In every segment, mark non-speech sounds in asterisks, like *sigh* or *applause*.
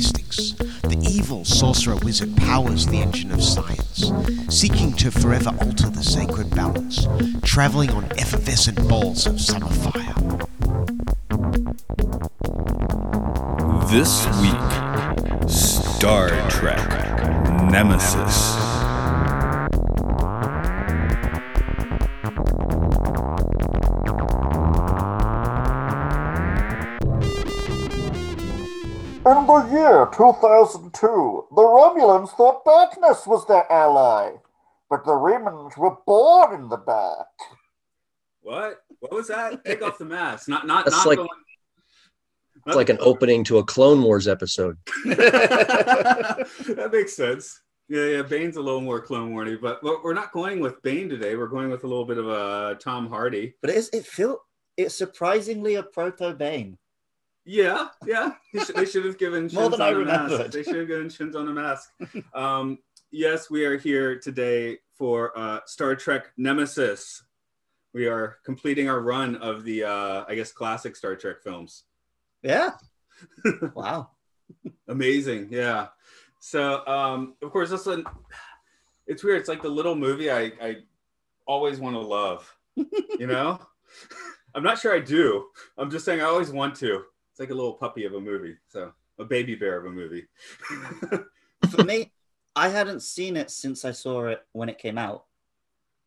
mystics, the evil sorcerer wizard powers the engine of science, seeking to forever alter the sacred balance, traveling on effervescent balls of summer fire. This week, Star Trek Nemesis. Year 2002, the Romulans thought darkness was their ally, but the Remans were born in the dark. What? What was that? Take off the mask. Not not That's not like- going. It's like an opening to a Clone Wars episode. *laughs* that makes sense. Yeah, yeah. Bane's a little more clone warning, but, but we're not going with Bane today. We're going with a little bit of a Tom Hardy. But it's it feel it's surprisingly a proto Bane. Yeah, yeah. They should, have given More Shins than on a mask. They should have given Shinzon a mask. *laughs* Um, yes, we are here today for uh, Star Trek Nemesis. We are completing our run of the, uh, I guess, classic Star Trek films. Yeah. *laughs* wow. Amazing, yeah. So, um, of course, this one, it's weird. It's like the little movie I, I always want to love. You know, *laughs* I'm not sure I do. I'm just saying I always want to. Like a little puppy of a movie, so a baby bear of a movie. *laughs* For me, I hadn't seen it since I saw it when it came out.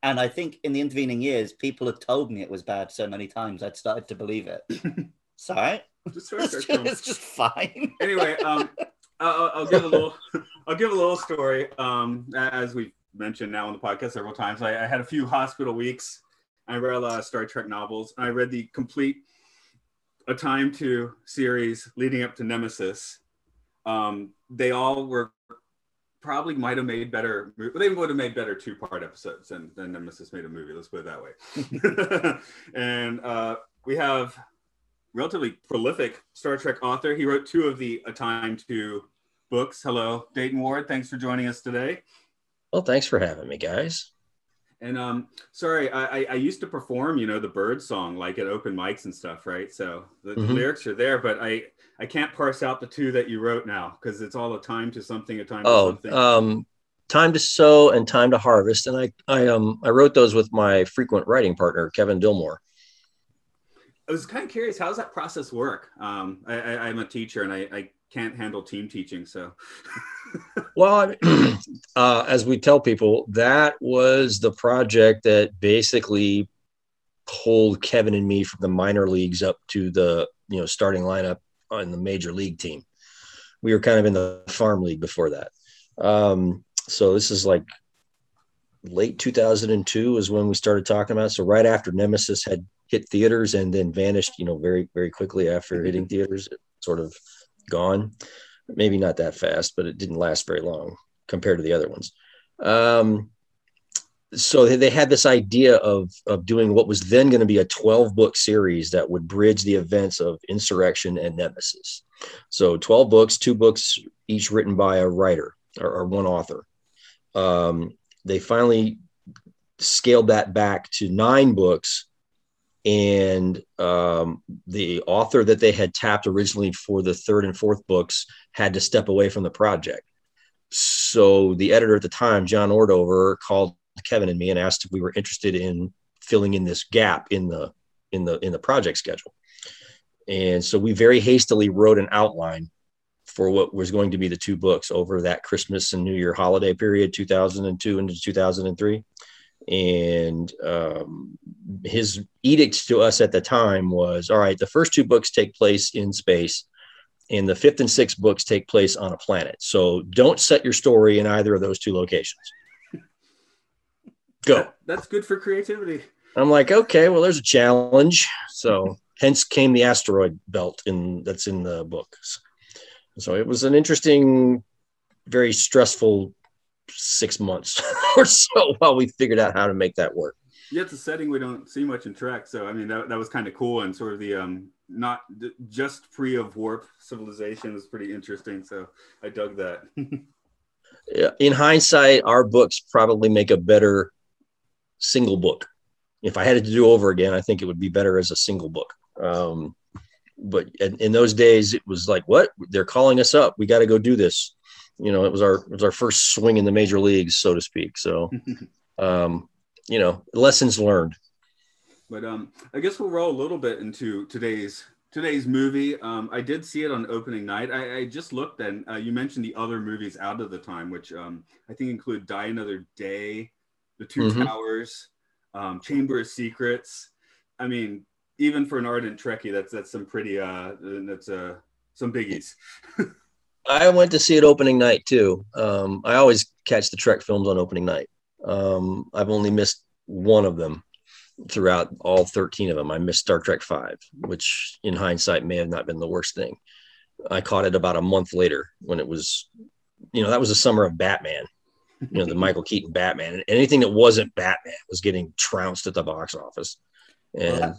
And I think in the intervening years, people had told me it was bad so many times, I'd started to believe it. *laughs* It's all right. Just *laughs* It's just, it's just fine. anyway, um, I'll, I'll give a little, I'll give a little story. Um, as we've mentioned now on the podcast several times, I, I had a few hospital weeks. I read a lot of Star Trek novels. I read the complete A Time to series leading up to Nemesis. Um, they all were probably might have made better. They would have made better two part episodes than, than Nemesis made a movie. Let's put it that way. *laughs* *laughs* and uh, we have relatively prolific Star Trek author. He wrote two of the A Time to books. Hello, Dayton Ward. Thanks for joining us today. Well, thanks for having me, guys. And um, sorry, I, I, I used to perform, you know, the bird song like at open mics and stuff, right? So the, the Mhm. lyrics are there, but I I can't parse out the two that you wrote now because it's all a time to something, a time to Oh, something. um, time to sow and time to harvest, and I, I, um, I wrote those with my frequent writing partner, Kevin Dillmore. I was kind of curious, how does that process work? Um, I, I, I'm a teacher and I, I can't handle team teaching, so *laughs* Well, I *clears throat* uh, as we tell people, that was the project that basically pulled Kevin and me from the minor leagues up to the you know starting lineup on the major league team. We were kind of in the farm league before that. Um, so this is like late 2002 is when we started talking about. it. So right after Nemesis had hit theaters and then vanished, you know, very very quickly after hitting theaters, it sort of gone. Maybe not that fast, but it didn't last very long compared to the other ones. Um, so they, had this idea of of doing what was then going to be a 12 book series that would bridge the events of insurrection and nemesis. So 12 books two books each written by a writer or, or one author. Um, they finally scaled that back to nine books and um, the author that they had tapped originally for the third and fourth books had to step away from the project so the editor at the time john ordover called Kevin and me and asked if we were interested in filling in this gap in the in the in the project schedule. And so we very hastily wrote an outline for what was going to be the two books over that Christmas and New Year holiday period, 2002 into 2003. And um, his edict to us at the time was all right, the first two books take place in space, and the fifth and sixth books take place on a planet. So don't set your story in either of those two locations. Go. that's good for creativity. I'm like, okay, well, there's a challenge. So hence came the asteroid belt in that's in the books. So it was an interesting, very stressful six months *laughs* or so while we figured out how to make that work. Yeah, it's a setting we don't see much in Trek. So I mean, that, that was kind of cool and sort of the um not d- just free of warp civilization was pretty interesting. So I dug that. *laughs* Yeah, In hindsight, our books probably make a better single book. If I had it to do over again, I think it would be better as a single book. Um, but in, in those days, it was like, what? They're calling us up. We got to go do this. You know, it was our it was our first swing in the major leagues, so to speak. So, *laughs* um, you know, lessons learned. But um, I guess we'll roll a little bit into today's today's movie. Um, I did see it on opening night. I, I just looked and uh, you mentioned the other movies out of the time, which um, I think include Die Another Day, The 2 Mhm. Towers, um, Chamber of Secrets. I mean, even for an ardent Trekkie, that's that's some pretty uh, that's uh, some biggies. *laughs* I went to see it opening night too. Um, I always catch the Trek films on opening night. Um, I've only missed one of them throughout all 13 of them. I missed Star Trek 5, which in hindsight may have not been the worst thing. I caught it about a month later when it was, you know, that was the summer of Batman, you know, the *laughs* Michael Keaton Batman. And anything that wasn't Batman was getting trounced at the box office. Well, And that,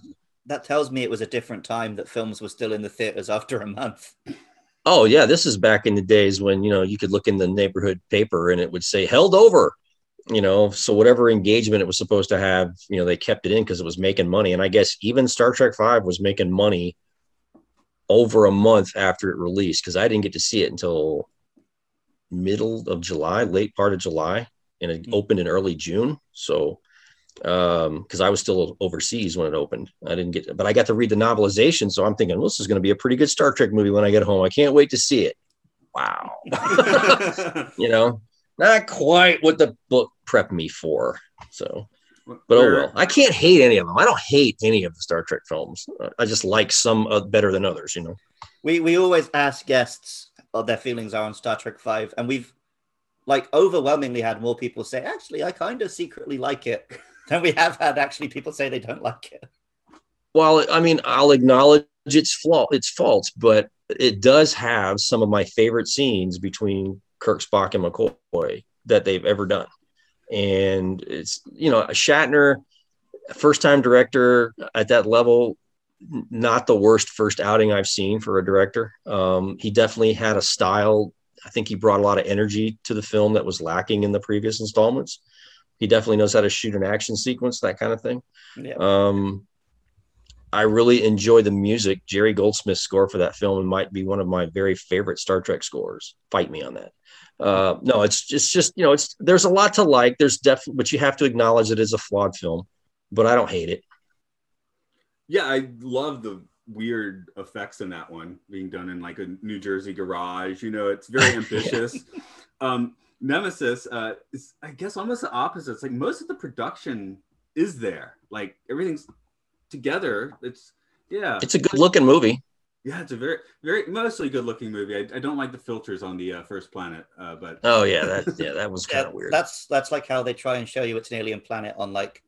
that tells me it was a different time that films were still in the theaters after a month. Oh yeah, this is back in the days when you know you could look in the neighborhood paper and it would say held over, you know. So whatever engagement it was supposed to have, you know, they kept it in because it was making money. And I guess even Star Trek Five was making money over a month after it released because I didn't get to see it until middle of July, late part of July, and it Hmm. opened in early June. So um because I was still overseas when it opened. I didn't get but I got to read the novelization, so I'm thinking well, this is going to be a pretty good Star Trek movie when I get home. I can't wait to see it. Wow. *laughs* you know, not quite what the book prepped me for. So, but oh well. I can't hate any of them. I don't hate any of the Star Trek films. I just like some uh, better than others, you know. We we always ask guests what their feelings are on Star Trek Five, and we've like overwhelmingly had more people say, actually, I kind of secretly like it, *laughs* *laughs* than we have had actually people say they don't like it. Well, I mean, I'll acknowledge its flaw, its faults, but it does have some of my favorite scenes between Kirk, Spock, and McCoy that they've ever done. And it's you know Shatner, first time director at that level, not the worst first outing I've seen for a director. Um, he definitely had a style. I think he brought a lot of energy to the film that was lacking in the previous installments. He definitely knows how to shoot an action sequence, that kind of thing. Yeah. Um, I really enjoy the music. Jerry Goldsmith's score for that film might be one of my very favorite Star Trek scores. Fight me on that. Uh, no, it's just, just you know, it's there's a lot to like. There's definitely, but you have to acknowledge it is a flawed film. But I don't hate it. Yeah, I love the weird effects in that one being done in like a New Jersey garage. You know, it's very *laughs* ambitious. um, Nemesis uh, is, I guess, almost the opposite. It's like most of the production is there. Like everything's together. It's yeah, It's a good looking movie. yeah. It's a very, very mostly good looking movie. I, I don't like the filters on the uh, first planet, uh, but Oh yeah, that *laughs* yeah, that was kind Yeah, of weird. That's that's like how they try and show you it's an alien planet on like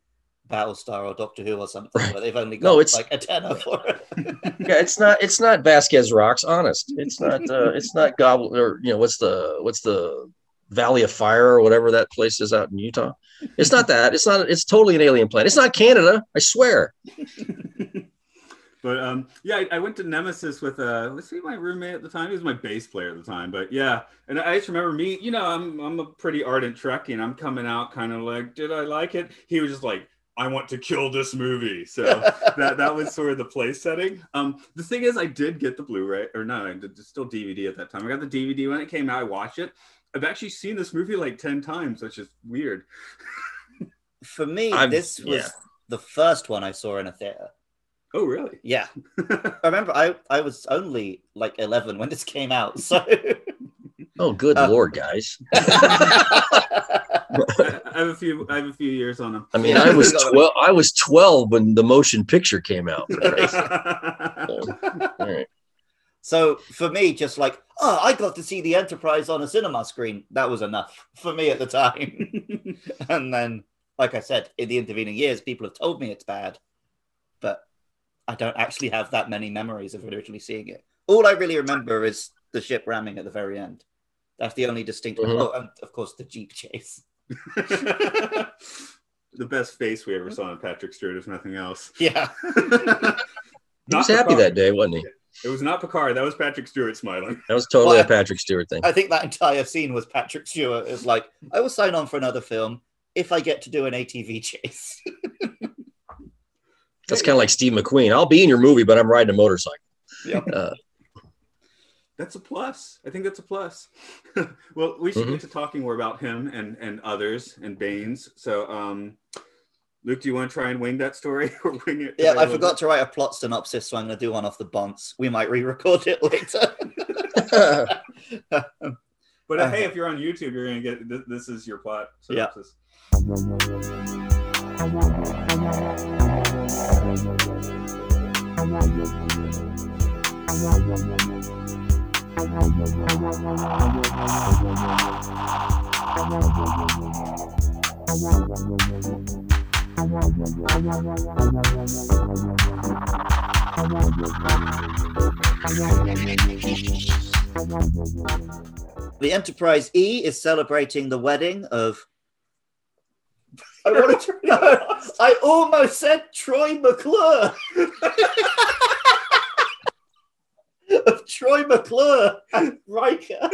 Battlestar or Doctor Who or something, where they've only got No, it's- like a tenner for it. *laughs* yeah, it's not it's not Vasquez rocks. Honest, it's not uh, it's not Gobble or you know what's the what's the Valley of Fire or whatever that place is out in Utah. It's not that. It's not. It's totally an alien planet. It's not Canada. I swear. *laughs* but um, yeah, I, I went to Nemesis with uh, let's see, my roommate at the time. He was my bass player at the time, but yeah, and I just remember me. You know, I'm I'm a pretty ardent Trekkie, and I'm coming out kind of like, did I like it? He was just like, I want to kill this movie. So *laughs* that that was sort of the play setting. Um, the thing is, I did get the Blu-ray, or no, I did it's still DVD at that time. I got the DVD when it came out. I watched it. I've actually seen this movie like ten times, which is weird. *laughs* For me, I'm- this was yeah. the first one I saw in a theater. Oh, really? Yeah, *laughs* I remember I I was only like eleven when this came out, *laughs* so. Oh, good Uh, lord, guys. I I have a few. I have a few years on them. I mean, I was twelve. I was twelve when the motion picture came out. for Christ's. All right. So for me, just like, oh, I got to see the Enterprise on a cinema screen. That was enough for me at the time. *laughs* and then, like I said, in the intervening years, people have told me it's bad, but I don't actually have that many memories of originally seeing it. All I really remember is the ship ramming at the very end. That's the only distinct. Mhm. Oh, and of course the jeep chase. *laughs* the best face we ever saw on Patrick Stewart, if nothing else. Yeah, *laughs* He was happy that day, wasn't he? It was not Picard. That was Patrick Stewart smiling. That was totally Well, a Patrick Stewart thing. I think that entire scene was Patrick Stewart is like, I will sign on for another film if I get to do an ATV chase. *laughs* That's kind of like Steve McQueen. I'll be in your movie, but I'm riding a motorcycle. Yep. Uh, That's a plus. I think that's a plus. *laughs* well, we should Mhm. get to talking more about him and and others and Baines. So, um, Luke, do you want to try and wing that story *laughs* or wing it? yeah, I forgot bit? to write a plot synopsis, so I'm going to do one off the bonds. We might re-record it later. *laughs* But uh, hey, if you're on YouTube, you're gonna get this, this is your plot Yeah. *laughs* the Enterprise E is celebrating the wedding of. I wanted *laughs* to. No, I almost said Troy McClure. *laughs* of Troy McClure and Riker.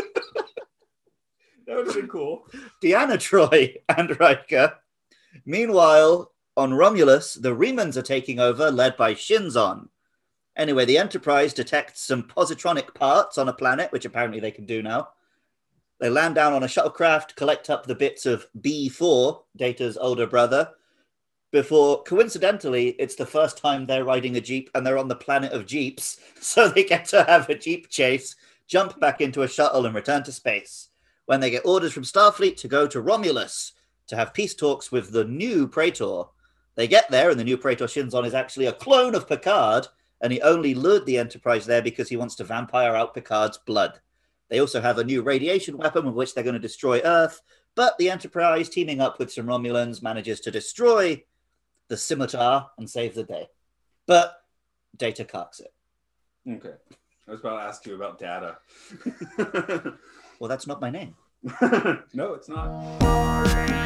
That would have been cool. Deanna Troi and Riker. Meanwhile, on Romulus, the Remans are taking over, led by Shinzon. Anyway, the Enterprise detects some positronic parts on a planet, which apparently they can do now. They land down on a shuttlecraft, collect up the bits of B4, Data's older brother, before, coincidentally, it's the first time they're riding a Jeep and they're on the planet of Jeeps. *laughs* So they get to have a Jeep chase, jump back into a shuttle, and return to space when they get orders from Starfleet to go to Romulus to have peace talks with the new Praetor. They get there, and the new Praetor Shinzon is actually a clone of Picard, and he only lured the Enterprise there because he wants to vampire out Picard's blood. They also have a new radiation weapon with which they're going to destroy Earth, but the Enterprise, teaming up with some Romulans, manages to destroy the scimitar and save the day. But Data cocks it. Okay. I was about to ask you about data. *laughs* Well, that's not my name. *laughs* no, it's not.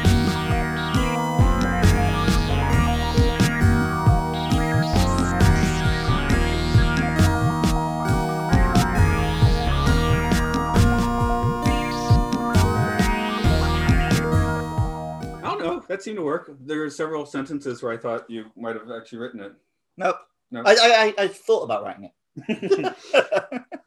That seemed to work. There are several sentences where I thought you might have actually written it. Nope. No. I, I, I, I thought about writing it. *laughs*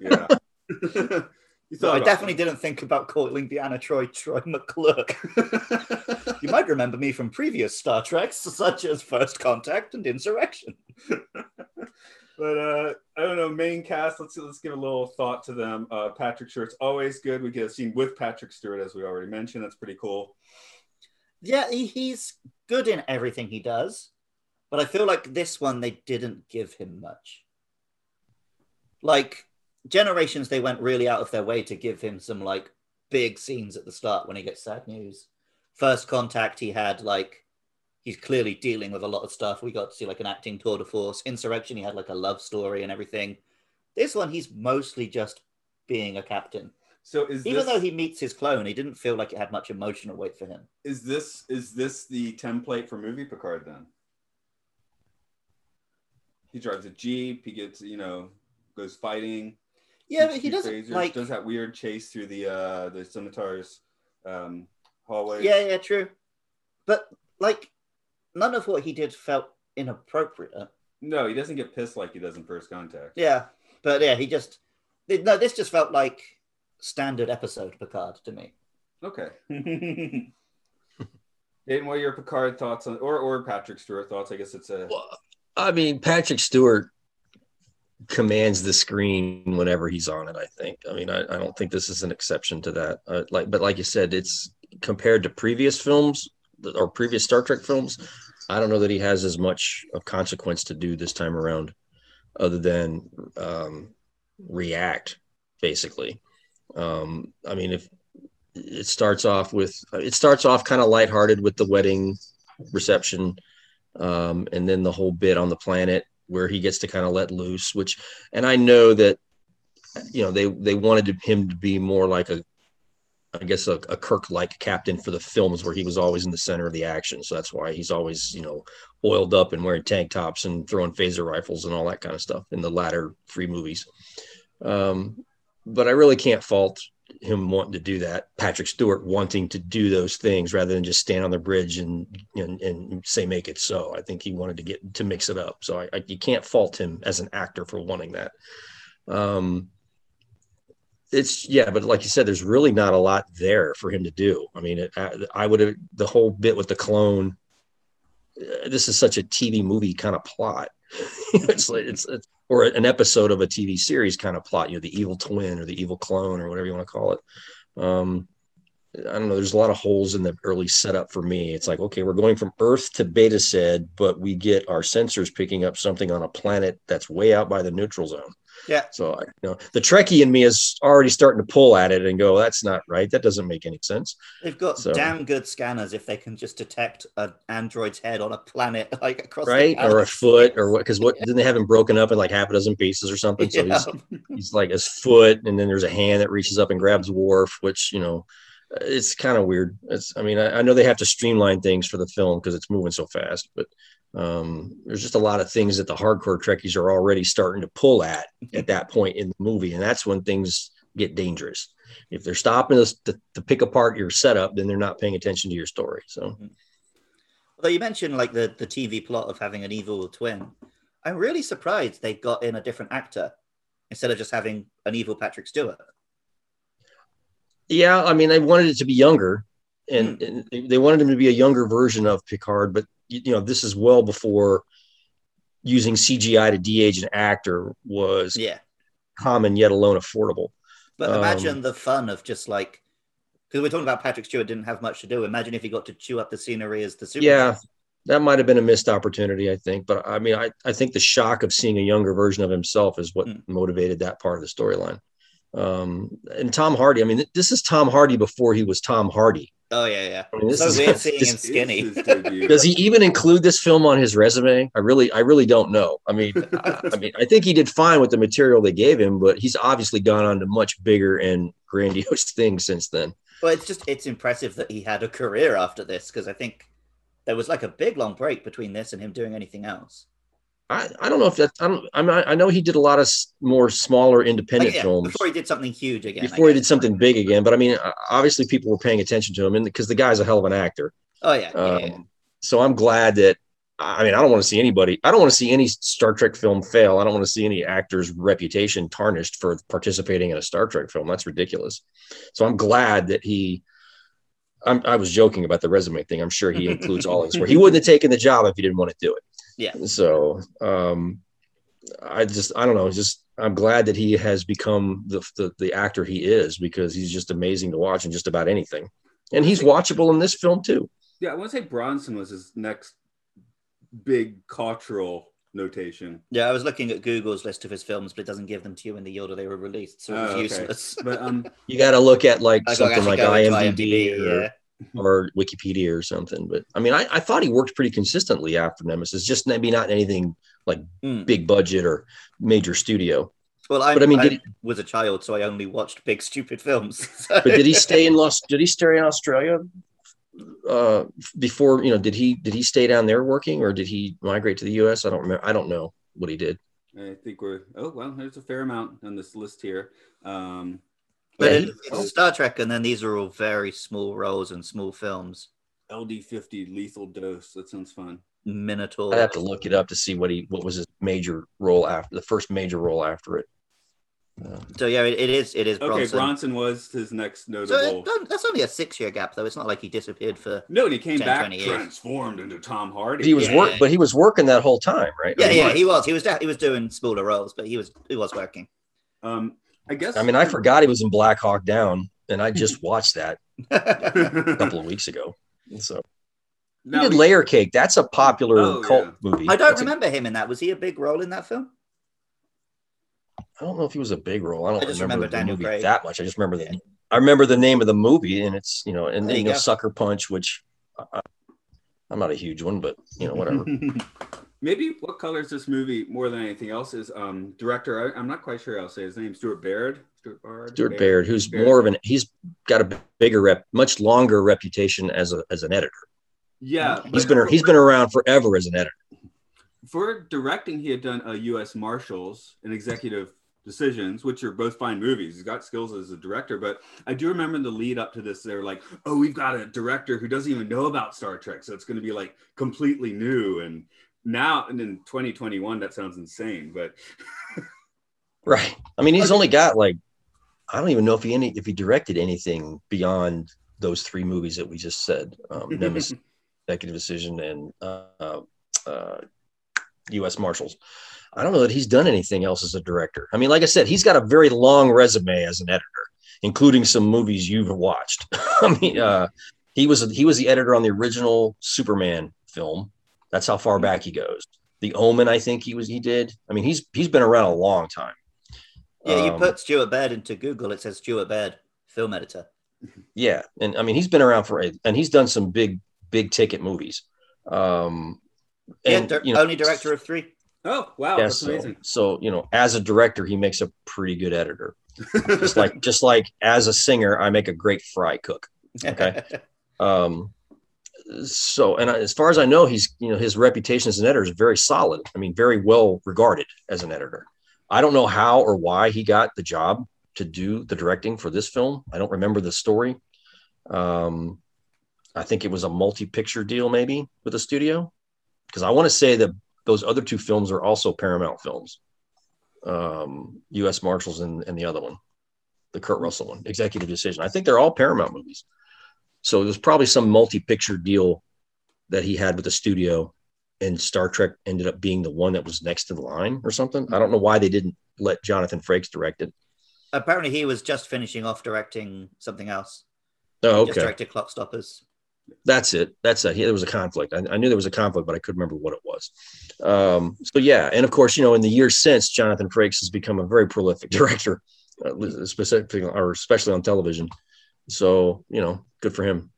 Yeah. *laughs* you So thought I definitely didn't think about calling Deanna Troi Troy McClure. *laughs* You might remember me from previous Star Treks, such as First Contact and Insurrection. But uh, I don't know, main cast. Let's let's give a little thought to them. Uh, Patrick Stewart's always good. We get a scene with Patrick Stewart, as we already mentioned. That's pretty cool. Yeah, he, he's good in everything he does, but I feel like this one they didn't give him much. Like Generations, they went really out of their way to give him some like big scenes at the start when he gets sad news. First Contact, he had like he's clearly dealing with a lot of stuff. We got to see like an acting tour de force. Insurrection, he had like a love story and everything. This one, he's mostly just being a captain. So is Even this, though he meets his clone, he didn't feel like it had much emotional weight for him. is this is this the template for movie Picard then? He drives a jeep. He gets you know goes fighting. Yeah, but he doesn't phasers, like. does that weird chase through the uh the scimitar's um hallway. Yeah, yeah, true. But like, none of what he did felt inappropriate. No, he doesn't get pissed like he does in First Contact. Yeah, but yeah, he just no. This just felt like standard episode Picard to me. Okay. *laughs* Dayton, what are your Picard thoughts on, or or Patrick Stewart thoughts? I guess it's a Well, I mean, Patrick Stewart commands the screen whenever he's on it. I think. I mean, I, I don't think this is an exception to that. Uh, like, but like you said, it's compared to previous films or previous Star Trek films. I don't know that he has as much of consequence to do this time around, other than um, react. Basically, um, I mean, if it starts off with it starts off kind of lighthearted with the wedding reception um, and then the whole bit on the planet where he gets to kind of let loose which and i know that you know, they they wanted him to be more like a, I guess a, a Kirk-like captain for the films where he was always in the center of the action. So that's why he's always you know oiled up and wearing tank tops and throwing phaser rifles and all that kind of stuff in the latter three movies. Um, but I really can't fault him wanting to do that. Patrick Stewart wanting to do those things rather than just stand on the bridge and and, and say make it so. I think he wanted to get to mix it up. So I, I you can't fault him as an actor for wanting that. Um, it's yeah, but like you said, there's really not a lot there for him to do. I mean, it, I, I would have the whole bit with the clone. uh, This is such a TV movie kind of plot. *laughs* it's like it's, it's or an episode of a TV series kind of plot. You know, the evil twin or the evil clone or whatever you want to call it. Um, I don't know. There's a lot of holes in the early setup for me. It's like, okay, we're going from Earth to Betazed, but we get our sensors picking up something on a planet that's way out by the neutral zone. Yeah. So, I, you know, the Trekkie in me is already starting to pull at it and go, that's not right. That doesn't make any sense. They've got So- damn good scanners if they can just detect an android's head on a planet *laughs* like across the Right. Or a foot or what? Because what didn't they have him broken up in like half a dozen pieces or something? So Yeah. he's, *laughs* he's like his foot, and then there's a hand that reaches up and grabs Worf, which, you know, it's kind of weird. It's, I mean, I, I know they have to streamline things for the film because it's moving so fast, but um, there's just a lot of things that the hardcore Trekkies are already starting to pull at at that point in the movie, and that's when things get dangerous. If they're stopping us to, to pick apart your setup, then they're not paying attention to your story. So Although you mentioned like the, the TV plot of having an evil twin, I'm really surprised they got in a different actor instead of just having an evil Patrick Stewart. Yeah, I mean, they wanted it to be younger, and, and they- they wanted him to be a younger version of Picard. But you know, this is well before using CGI to de-age an actor was Yeah. common, yet alone affordable. But Um, imagine the fun of just like because we're talking about Patrick Stewart didn't have much to do. Imagine if he got to chew up the scenery as the Superman. Yeah, that might have been a missed opportunity, I think. But I mean, I, I think the shock of seeing a younger version of himself is what Mm. motivated that part of the storyline. Um, and Tom Hardy, I mean, this is Tom Hardy before he was Tom Hardy. Oh yeah, yeah. I mean, this so is- weird *laughs* seeing this- him skinny. It's his debut. Does he even include this film on his resume? I really, I really don't know. I mean, I, *laughs* ah. I mean, I think he did fine with the material they gave him, but he's obviously gone on to much bigger and grandiose *laughs* things since then. But it's just it's impressive that he had a career after this because I think there was like a big long break between this and him doing anything else. I, I don't know if that's I don't I, mean, I know he did a lot of more smaller independent Like, yeah, films before he did something huge again. Before he did something big again. But I mean, obviously people were paying attention to him, and because the guy's a hell of an actor. Oh yeah, yeah, Um, yeah. So I'm glad that. I mean, I don't want to see anybody. I don't want to see any Star Trek film fail. I don't want to see any actor's reputation tarnished for participating in a Star Trek film. That's ridiculous. So I'm glad that he. I'm, I was joking about the resume thing. I'm sure he includes all his work. He wouldn't have taken the job if he didn't want to do it. Yeah. So um, I just I don't know. Just I'm glad that he has become the, the the actor he is because he's just amazing to watch in just about anything, and he's watchable in this film too. Yeah, I want to say Bronson was his next big cultural notation. Yeah, I was looking at Google's list of his films, but it doesn't give them to you in the order they were released, so it was Oh, okay. useless. But um, *laughs* You got to look at like I something like go into IMDb, or, yeah. *laughs* or Wikipedia or something. But I mean, I, I thought he worked pretty consistently after Nemesis, just maybe not anything like Mm. big budget or major studio. Well, I, But I mean, I did he- was a child, so I only watched big stupid films. So- *laughs* But did he stay in Los? Did he stay in Australia? Uh, before you know, did he did he stay down there working, or did he migrate to the U.S.? I don't remember. I don't know what he did. I think we're oh well, there's a fair amount on this list here. Um, But Yeah, it- he- it's Star Trek, and then these are all very small roles and small films. LD50 lethal dose. That sounds fun. Minotaur. I'd have to look it up to see what he what was his major role after the first major role after it. Uh, So yeah, it, it is. It is Okay, Bronson. Bronson was his next So notable. it, that's only a six-year gap, though. It's not like he disappeared for. no, and he came 10, back transformed into Tom Hardy. but he was Yeah. work, but he was working that whole time, right? Yeah, I mean, yeah, he was. He was. He was doing smaller roles, but he was. He was working. Um, I guess. I mean, I forgot he was in Black Hawk Down, and I just *laughs* watched that a a couple of weeks ago. So he Now, did Layer Cake. That's a popular Oh, cult yeah. movie. I don't That's a- remember him in that. Was he a big role in that film? I don't know if he was a big role. I don't I remember, remember the movie Craig. that much. I just remember the. Yeah. I remember the name of the movie, and it's you know, and There you you know. Sucker Punch, which I, I'm not a huge one, but you know, whatever. *laughs* Maybe what colors this movie more than anything else is um director. I, I'm not quite sure I'll say his name. Stuart Baird. Stuart Baird. Stuart Baird, who's more of an he's got a bigger rep, much longer reputation as a as an editor. Yeah, He's been he's been around forever as an editor. for directing. He had done a U.S. Marshals and Executive Decisions, which are both fine movies. He's got skills as a director, but I do remember the lead up to this. They're like, "Oh, we've got a director who doesn't even know about Star Trek, so it's going to be like completely new." And now, and in 2021, that sounds insane, but *laughs* Right. I mean, he's only got like I don't even know if he any if he directed anything beyond those three movies that we just said. Um, *laughs* Nemesis, Executive Decision, and uh, uh, U.S. Marshals. I don't know that he's done anything else as a director. I mean, like I said, he's got a very long resume as an editor, including some movies you've watched. *laughs* I mean, uh, he was he was the editor on the original Superman film. That's how far back he goes. The Omen, I think he was he did. I mean, he's he's been around a long time. Yeah, you Um, put Stuart Baird into Google, it says Stuart Baird, film editor. Yeah, and I mean he's been around for and he's done some big big ticket movies. Um, Yeah, and dir- you know, only director of three. oh wow, yeah, that's so, amazing. so you know, as a director, he makes a pretty good editor. *laughs* Just like just like as a singer, I make a great fry cook. Okay. *laughs* Um, so and as far as I know, he's you know his reputation as an editor is very solid. I mean, very well regarded as an editor. I don't know how or why he got the job to do the directing for this film. I don't remember the story. Um, I think it was a multi-picture deal maybe with the studio because I want to say that those other two films are also Paramount films. Um, U.S. Marshals and, and the other one, the Kurt Russell one, Executive Decision. I think they're all Paramount movies. So it was probably some multi-picture deal that he had with the studio, and Star Trek ended up being the one that was next in line or something. I don't know why they didn't let Jonathan Frakes direct it. Apparently, he was just finishing off directing something else. Oh, Just okay, directed Clock Stoppers. that's it. That's it. There was a conflict. I, I knew there was a conflict, but I couldn't remember what it was. Um, so yeah, and of course, you know, in the years since, Jonathan Frakes has become a very prolific *laughs* director, uh, specifically or especially on television. So you know, good for him.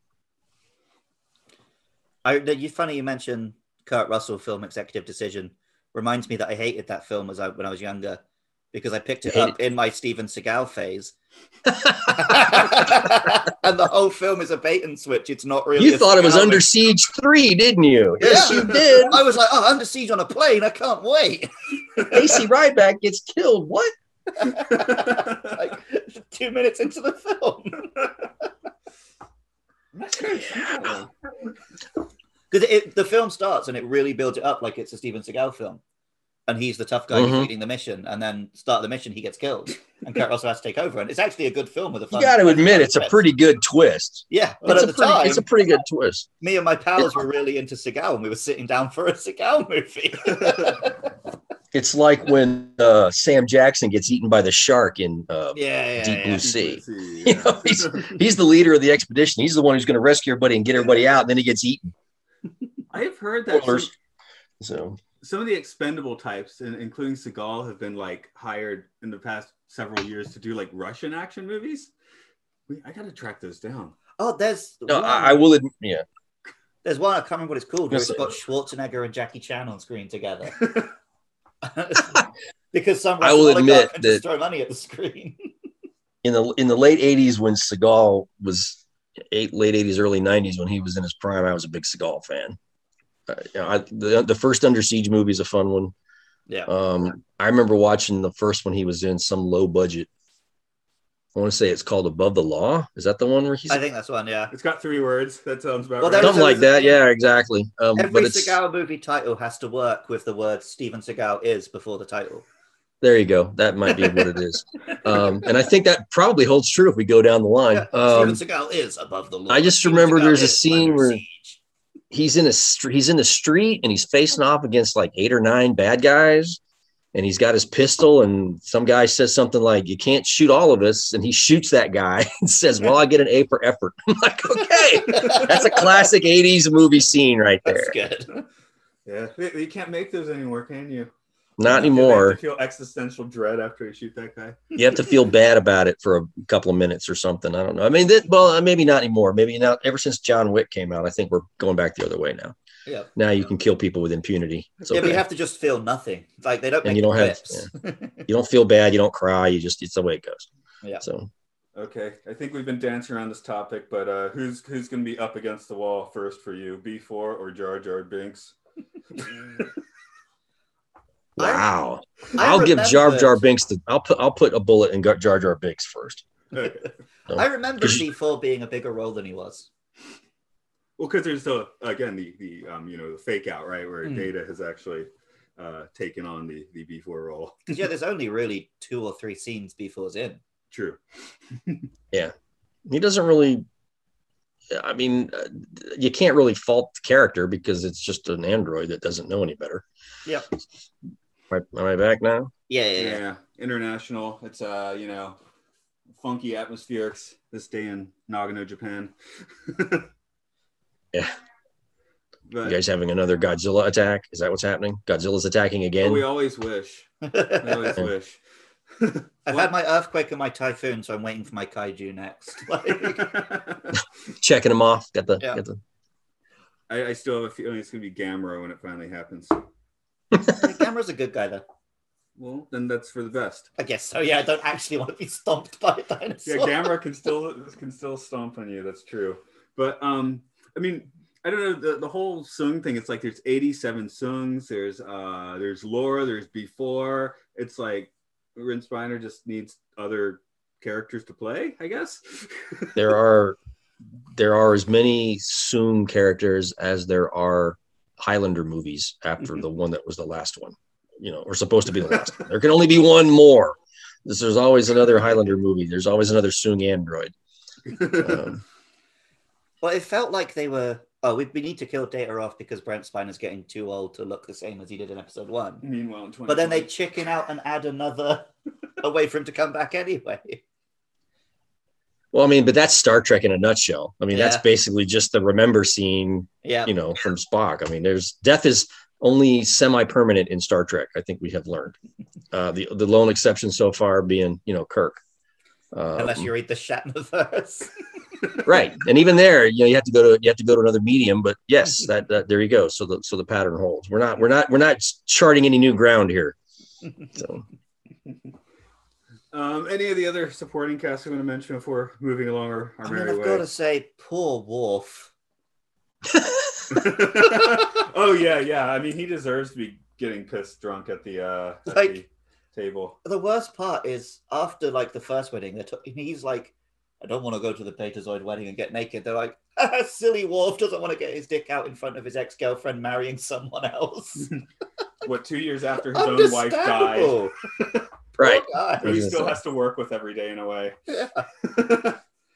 I, that you funny you mentioned Kurt Russell film Executive Decision. Reminds me that I hated that film as I when I was younger because I picked it up in my Steven Seagal phase. *laughs* and the whole film is a bait and switch. It's not really. You thought it was Under. Siege three, didn't you? Yes, Yeah. you did. I was like, oh, Under Siege on a plane. I can't wait. AC Ryback gets killed. What? Like *laughs* two minutes into the film. *laughs* Because *laughs* it, the film starts and it really builds it up like it's a Steven Seagal film. And he's the tough guy who's Mhm. leading the mission. And then start of the mission, he gets killed. And Kurt Russell has to take over. And it's actually a good film with a You fun. got to admit, it's a pretty good twist. Yeah. But it's at the pretty, time, it's a pretty good twist. me and my pals were really into Seagal and we were sitting down for a Seagal movie. It's like when uh, Sam Jackson gets eaten by the shark in uh, yeah, yeah, Deep yeah. Blue Sea. See, *laughs* You know, he's he's the leader of the expedition. He's the one who's going to rescue everybody and get everybody out, and then he gets eaten. *laughs* I have heard that some, So some of the expendable types, including Seagal, have been like hired in the past several years to do like Russian action movies. I got to track those down. Oh, there's no, one, I, I will admit, yeah. there's one I can't remember what it's called. Where Yes, it's sir. got Schwarzenegger and Jackie Chan on screen together. *laughs* *laughs* because some I will admit can just that- throw money at the screen. *laughs* in the in the late '80s when Seagal was eight, late '80s, early '90s when he was in his prime, I was a big Seagal fan. Uh, you know, I, the the first Under Siege movie is a fun one. yeah. Um, I remember watching the first one he was in, some low budget. I want to say it's called Above the Law. Is that the one where he's I think that's one, yeah. It's got three words. That sounds about Well, right. something like that? Yeah, exactly. Um, Every but it's Seagal movie title has to work with the word Steven Seagal is before the title. there. You go. That might be what it is. Um, and I think that probably holds true if we go down the line. Yeah, Um, Steven Seagal is above the law. I just Steven remember Seagal there's a scene where- siege. he's in a str- he's in the street and he's facing off against like eight or nine bad guys and he's got his pistol and some guy says something like you can't shoot all of us and he shoots that guy *laughs* and says well i get an a for effort. *laughs* I'm like okay. That's a classic 80s movie scene right there That's there. good. Yeah, you you can't make those anymore, can you? not You have anymore. to feel existential dread after you shoot that guy. you have to feel bad about it for a couple of minutes or something i don't know. I mean that well maybe not anymore. Maybe not ever since john wick came out i think we're going back the other way now Yeah. Now you can kill people with impunity. It's Yeah, but you have to just feel nothing. Like they don't And make you don't have- clips. *laughs* you don't feel bad. You don't cry. You just it's the way it goes. Yeah. So Okay, I think we've been dancing around this topic, but uh, who's who's going to be up against the wall first for you, B4 or Jar Jar Binks? *laughs* wow. I I'll give Jar Jar Binks the. I'll put I'll put a bullet in Jar Jar Binks first. Okay. I remember Because you- B4 being a bigger role than he was. Well, because there's the again the the um, you know the fake out right where Hmm. Data has actually uh, taken on the the B4 role. Because *laughs* yeah, there's only really two or three scenes B4's in. True. *laughs* Yeah he doesn't really. I mean, uh, you can't really fault the character because it's just an android that doesn't know any better. Yep. Am I, am I back now? Yeah, yeah, Yeah. yeah. international. It's uh you know funky atmospherics this day in Nagano, Japan. *laughs* Yeah. But You guys having another Godzilla attack? Is that what's happening? Godzilla's attacking but again. we always wish. We always *laughs* wish. *laughs* I've had my earthquake and my typhoon, so I'm waiting for my kaiju next. *laughs* Like, Checking them off. Got the. Yeah. Got the I, I still have a feeling it's gonna be Gamera when it finally happens. Gamera's a good guy though. Well, then that's for the best. I guess so. Yeah, I don't actually want to be stomped by a dinosaur. Yeah, Gamera can still can still stomp on you. That's true. But um, I mean, I don't know the, the whole Soong thing. It's like there's 87 Soongs. There's uh, there's Lore. There's B4. It's like Brent Spiner just needs other characters to play. I guess. *laughs* there are there are as many Soong characters as there are Highlander movies after the one that was the last one. You know, or supposed to be the last one. There can only be one more. This- There's always another Highlander movie. There's always another Soong android. *laughs* Um, Well, it felt like they were. Oh, we, we need to kill Data off because Brent Spiner's getting too old to look the same as he did in episode one. Meanwhile, in But then they chicken out and add another *laughs* a way for him to come back anyway. well, I mean, but that's Star Trek in a nutshell. I mean, that's basically just the remember scene, Yeah. you know, from Spock. I mean, there's death is only semi-permanent in Star Trek. I think we have learned. Uh, the the lone exception so far being, you know, Kirk. Um, Unless you read the Shatnerverse. *laughs* right and even there you know you have to go to you have to go to another medium but yes that, that there you go so the so the pattern holds we're not we're not we're not charting any new ground here so *laughs* Um, any of the other supporting cast we want to mention before moving along our, our I mean, merry I've way? got to say, poor Worf. *laughs* oh yeah, yeah. I mean, he deserves to be getting pissed drunk at the uh, at Like- the table. The worst part is after like the first wedding, they're t- he's like, I don't want to go to the Betazoid wedding and get naked. They're like, *laughs* ah, silly Worf doesn't want to get his dick out in front of his ex girlfriend marrying someone else. *laughs* What two years after his own wife died, *laughs* Understandable. right Poor guy. who he still has to work with every day in a way. Yeah.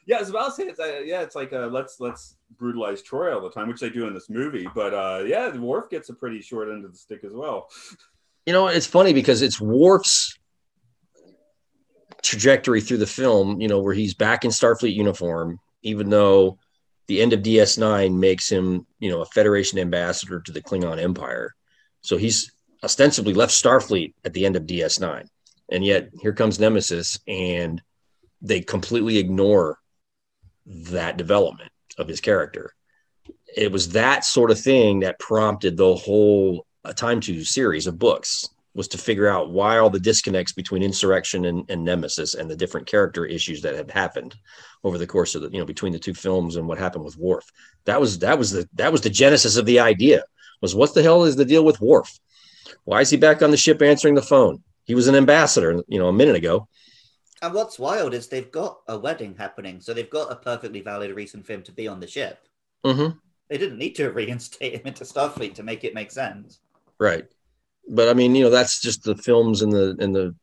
yeah, it's about to say it's uh, yeah, it's like uh, let's let's brutalize Troi all the time, which they do in this movie. But uh, yeah, the Worf gets a pretty short end of the stick as well. you know it's funny because it's Worf's trajectory through the film you know where he's back in starfleet uniform even though the end of ds9 makes him you know a federation ambassador to the klingon empire. So he's ostensibly left starfleet at the end of ds9 and yet here comes nemesis and they completely ignore that development of his character. It was that sort of thing that prompted the whole time to series of books was to figure out why all the disconnects between insurrection and, and nemesis and the different character issues that had happened over the course of the you know between the two films and what happened with Worf. That was that was the that was the genesis of the idea was what the hell is the deal with Worf? Why is he back on the ship answering the phone? He was an ambassador, you know, a minute ago. And what's wild is they've got a wedding happening, so they've got a perfectly valid reason for him to be on the ship. Mm-hmm. They didn't need to reinstate him into Starfleet to make it make sense. Right. But I mean, you know, that's just the films and the and the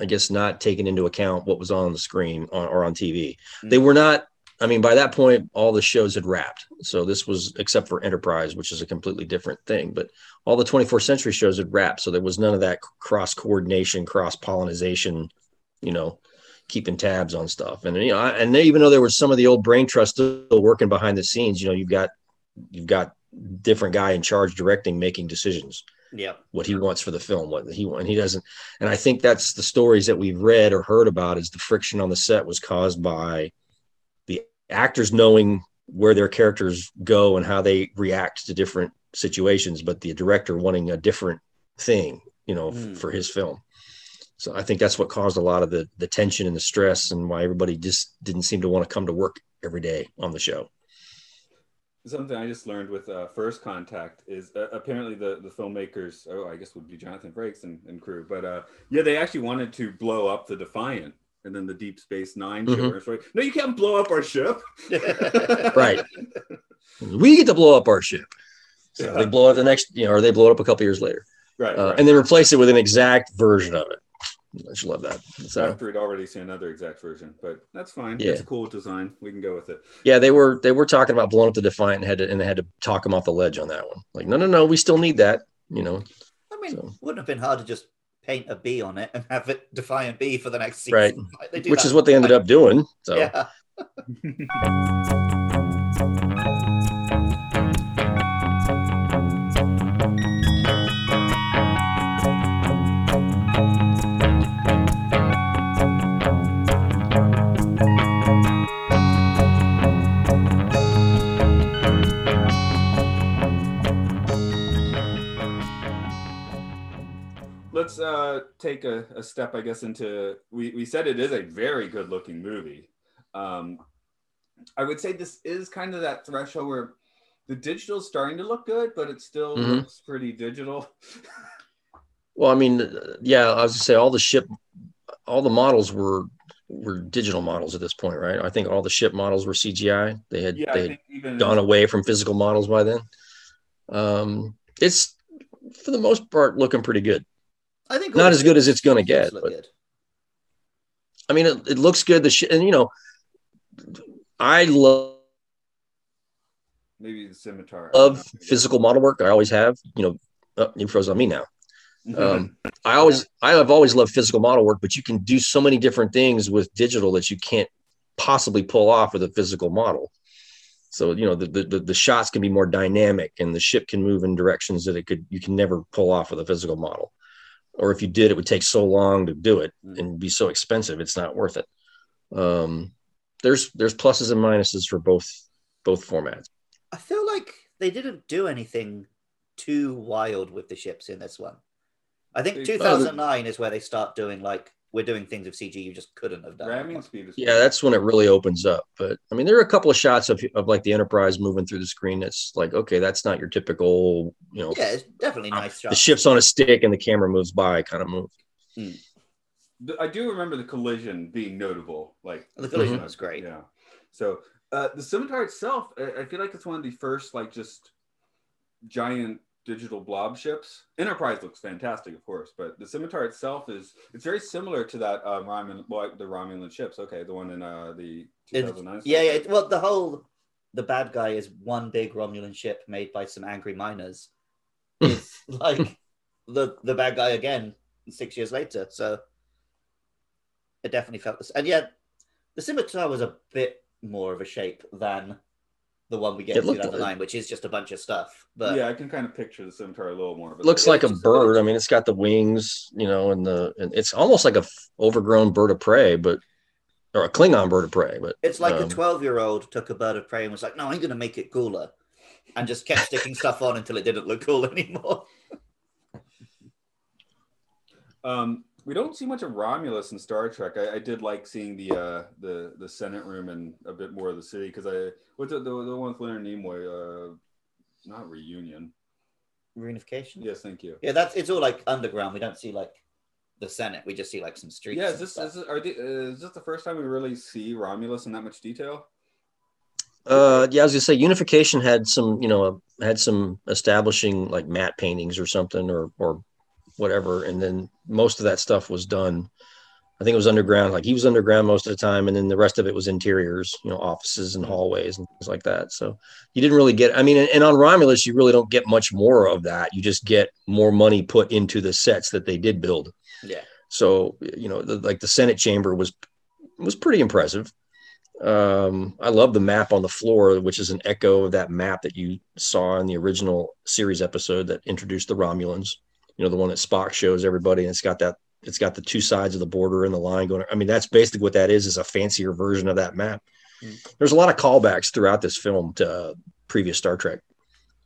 I guess not taking into account what was on the screen on, or on TV. Mm-hmm. They were not I mean, by that point all the shows had wrapped. So this was except for Enterprise, which is a completely different thing, but all the 24th century shows had wrapped. So there was none of that cross coordination, cross pollination, you know, keeping tabs on stuff. And you know, I- and they, even though there was some of the old brain trust still working behind the scenes, you know, you've got you've got different guy in charge directing, making decisions Yep. what he wants for the film, what he and he doesn't. And I think that's the stories that we've read or heard about is the friction on the set was caused by the actors knowing where their characters go and how they react to different situations, but the director wanting a different thing, you know, f- Mm. for his film. So I think that's what caused a lot of the the tension and the stress, and why everybody just didn't seem to want to come to work every day on the show. Something I just learned with uh, First Contact is uh, apparently the, the filmmakers, oh, I guess would be Jonathan Frakes and, and crew, but uh, yeah, they actually wanted to blow up the Defiant and then the Deep Space 9 ship. Mhm. It's like, no, you can't blow up our ship. *laughs* Right. We get to blow up our ship. So Yeah. they blow up the next, you know, or they blow it up a couple years later, Right. uh, right. and then replace it with an exact version of it. I just love that. So After we'd already seen another exact version, but that's fine. Yeah. It's a cool design. We can go with it. yeah, they were they were talking about blowing up the Defiant and had to and they had to talk them off the ledge on that one. Like, no, no, no, we still need that. You know, I mean, So- wouldn't have been hard to just paint a B on it and have it Defiant B for the next season. Right. Like, they do which is what they ended up doing. So Yeah. *laughs* *laughs* Let's uh, take a, a step, I guess, into we, we said it is a very good looking movie. Um, I would say this is kind of that threshold where the digital is starting to look good, but it still Mhm. looks pretty digital. *laughs* Well, I mean, yeah, I was gonna say all the ship, all the models were were digital models at this point, right? I think all the ship models were CGI. They had yeah, they had gone away from physical models by then. Um, it's for the most part looking pretty good. I think Not as the good as it's gonna get, but- good. I mean, it, it looks good. The sh- and you know, I love maybe the scimitar love physical model work. I always have. You know, oh, you froze on me now. Um, I always, I have always loved physical model work, but you can do so many different things with digital that you can't possibly pull off with a physical model. So you know the, the the shots can be more dynamic, and the ship can move in directions that it could you can never pull off with a physical model. Or if you did, it would take so long to do it Mm. and be so expensive, it's not worth it. Um, there's there's pluses and minuses for both both formats. I feel like they didn't do anything too wild with the ships in this one. I think 2009 is where they start doing like we're doing things with CG you just couldn't have done. ramming speed is Yeah, that's when it really opens up. But I mean, there are a couple of shots of, of like the Enterprise moving through the screen. That's like, okay, that's not your typical, you know, yeah, it's definitely nice shot. the ship's on a stick and the camera moves by kind of move. The- I do remember the collision being notable. Like The collision Mhm. was great. Yeah. So uh, the scimitar itself, I, I feel like it's one of the first like just giant digital blob ships. Enterprise looks fantastic, of course, but the scimitar itself is it's very similar to that uh, Romulan, well, the Romulan ships. Okay, the one in uh, the It- 2009. yeah, yeah. Well, the whole the bad guy is one big Romulan ship made by some angry miners. It's like the the bad guy again six years later. So it definitely felt this. And yet, the scimitar was a bit more of a shape than the one we get It in looked- 2009, which is just a bunch of stuff. But yeah, I can kind of picture the scimitar a little more. But looks like a bird. little- I mean, it's got the wings, you know, and the and it's almost like a f- overgrown bird of prey, but or a Klingon bird of prey. But it's like a um, 12 year old took a bird of prey and was like, "No, I'm going to make it cooler," and just kept sticking stuff on until it didn't look cool *laughs* anymore. Um, we don't see much of Romulus in Star Trek. I, I did like seeing the uh, the the Senate room and a bit more of the city because I what's the, the the one with Leonard Nimoy? Uh, not reunion. Reunification. Yes, thank you. Yeah, that's it's all like underground. We don't see like the Senate. We just see like some streets. Yeah, is this is this, are the, uh, is this the first time we really see Romulus in that much detail? uh, yeah, I was gonna say Unification had some, you know, had some establishing like matte paintings or something or or whatever, and then most of that stuff was done. I think it was underground. Like he was underground most of the time, and then the rest of it was interiors, you know, offices and hallways and things like that. So you didn't really get. I mean, and, and on Romulus, you really don't get much more of that. You just get more money put into the sets that they did build. yeah. So you know, the, like the Senate chamber was was pretty impressive. Um, I love the map on the floor, which is an echo of that map that you saw in the original series episode that introduced the Romulans. You know, the one that Spock shows everybody, and it's got that it's got the two sides of the border and the line going. I mean, that's basically what that is is a fancier version of that map. Mm. There's a lot of callbacks throughout this film to uh, previous Star Trek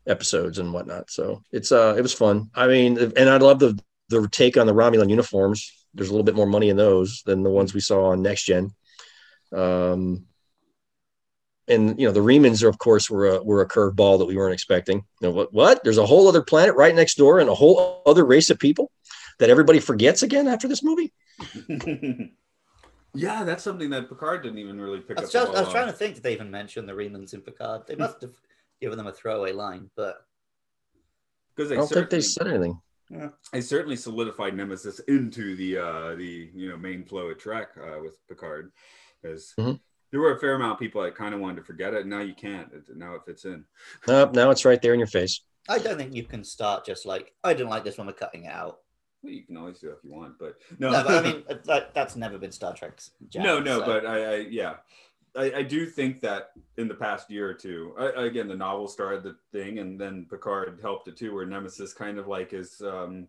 episodes and whatnot. So it's uh it was fun. I mean, and I love the the take on the Romulan uniforms. There's a little bit more money in those than the ones we saw on Next Gen. Um, and you know the Remans are of course were a were a curveball that we weren't expecting. You know what? What? There's a whole other planet right next door and a whole other race of people that everybody forgets again after this movie. *laughs* Yeah, that's something that Picard didn't even really pick I up. was, just, I was ball trying to think, did they even mentioned the Remans in Picard? They must have given them a throwaway line, but because I they don't think they certainly, said anything. they certainly solidified Nemesis into the uh the you know main flow of Trek uh, with Picard, because Mhm. There were a fair amount of people that kind of wanted to forget it. And now you can't. It, now it fits in. Uh, now it's right there in your face. I don't think you can start just like, I didn't like this one, we're cutting it out. Well, you can always do it if you want, but no, No, but I mean, *laughs* that, that's never been Star Trek's jam, no, no, so- but I, I yeah, I, I do think that in the past year or two, I, again, the novel started the thing, and then Picard helped it too, where Nemesis kind of like is um,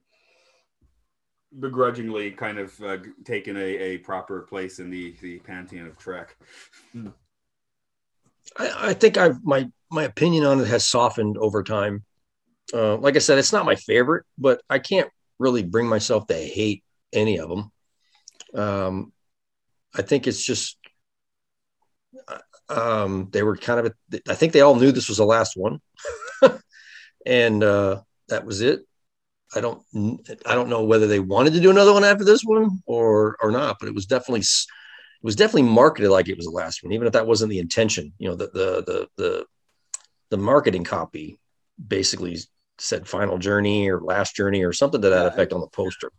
begrudgingly kind of uh, taken a, a proper place in the the pantheon of Trek. I, I think I've my my opinion on it has softened over time. Uh, like I said, it's not my favorite, but I can't really bring myself to hate any of them. Um, I think it's just um, they were kind of. A, I think they all knew this was the last one, *laughs* and uh, that was it. I don't. I don't know whether they wanted to do another one after this one or or not, but it was definitely s- it was definitely marketed like it was the last one, even if that wasn't the intention. You know, the the the the, the marketing copy basically said "Final Journey" or "Last Journey" or something to that Yeah. effect on the poster.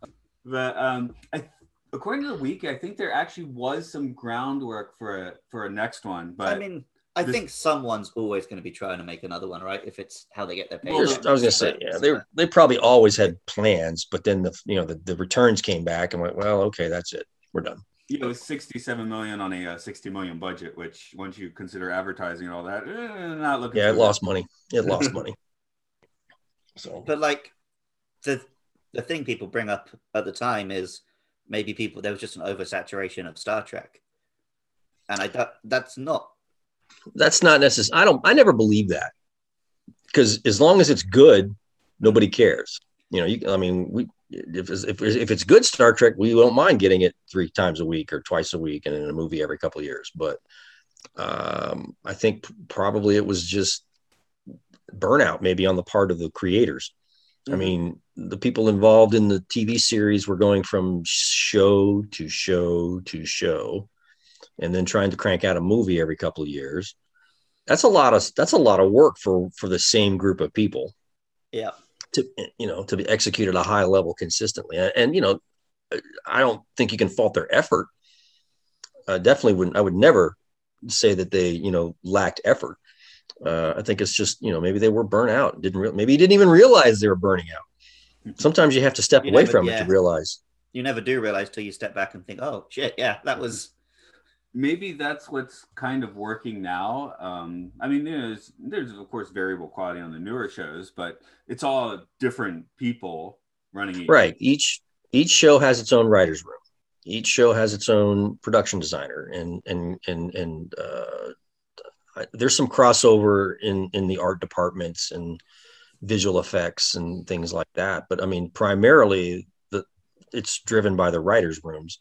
But um, I, according to the week, I think there actually was some groundwork for a for a next one. But I mean, I this- think someone's always going to be trying to make another one, right? If it's how they get their Well, There's- paycheck. I was gonna say, yeah, they they probably always had plans, but then the you know the, the returns came back and went, well, okay, that's it, we're done. you know, 67 million on a uh, 60 million budget, which once you consider advertising and all that, eh, not looking. Yeah, it too lost money. It lost *laughs* money. So But like the the thing people bring up at the time is maybe people there was just an oversaturation of Star Trek, and I don't, that's not that's not necessary. I don't. I never believe that because as long as it's good, nobody cares. You know, you. I mean, we if it's, if, if it's good Star Trek, we won't mind getting it three times a week or twice a week, and in a movie every couple of years. But um, I think probably it was just burnout, maybe on the part of the creators. I Mhm. mean, the people involved in the TV series were going from show to show to show, and then trying to crank out a movie every couple of years. That's a lot of that's a lot of work for for the same group of people yeah. to you know to be executed at a high level consistently. And, and, you know, I don't think you can fault their effort. I definitely wouldn't. I would never say that they you know lacked effort. Uh, I think it's just you know maybe they were burnt out. Didn't re- maybe you didn't even realize they were burning out. Sometimes you have to step You away never- from it to realize. You never do realize till you step back and think, oh shit, yeah, that was maybe that's what's kind of working now. Um, I mean, there's there's of course variable quality on the newer shows, but it's all different people running each. Right. Each each show has its own writers room. Each show has its own production designer, and and and and uh, there's some crossover in in the art departments and visual effects and things like that. But I mean, primarily the it's driven by the writers rooms,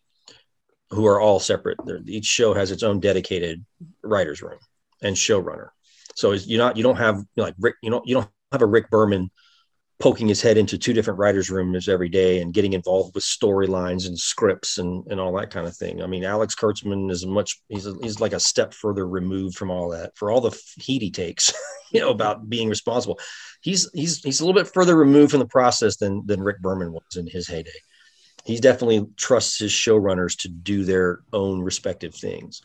who are all separate. They're, each show has its own dedicated writers room and showrunner. So it's, you not you don't have you know, like Rick you know you don't have a Rick Berman poking his head into two different writers' rooms every day and getting involved with storylines and scripts and, and all that kind of thing. I mean, Alex Kurtzman is much he's a, he's like a step further removed from all that for all the heat he takes, *laughs* you know, about being responsible. He's he's he's a little bit further removed from the process than than Rick Berman was in his heyday. He definitely trusts his showrunners to do their own respective things.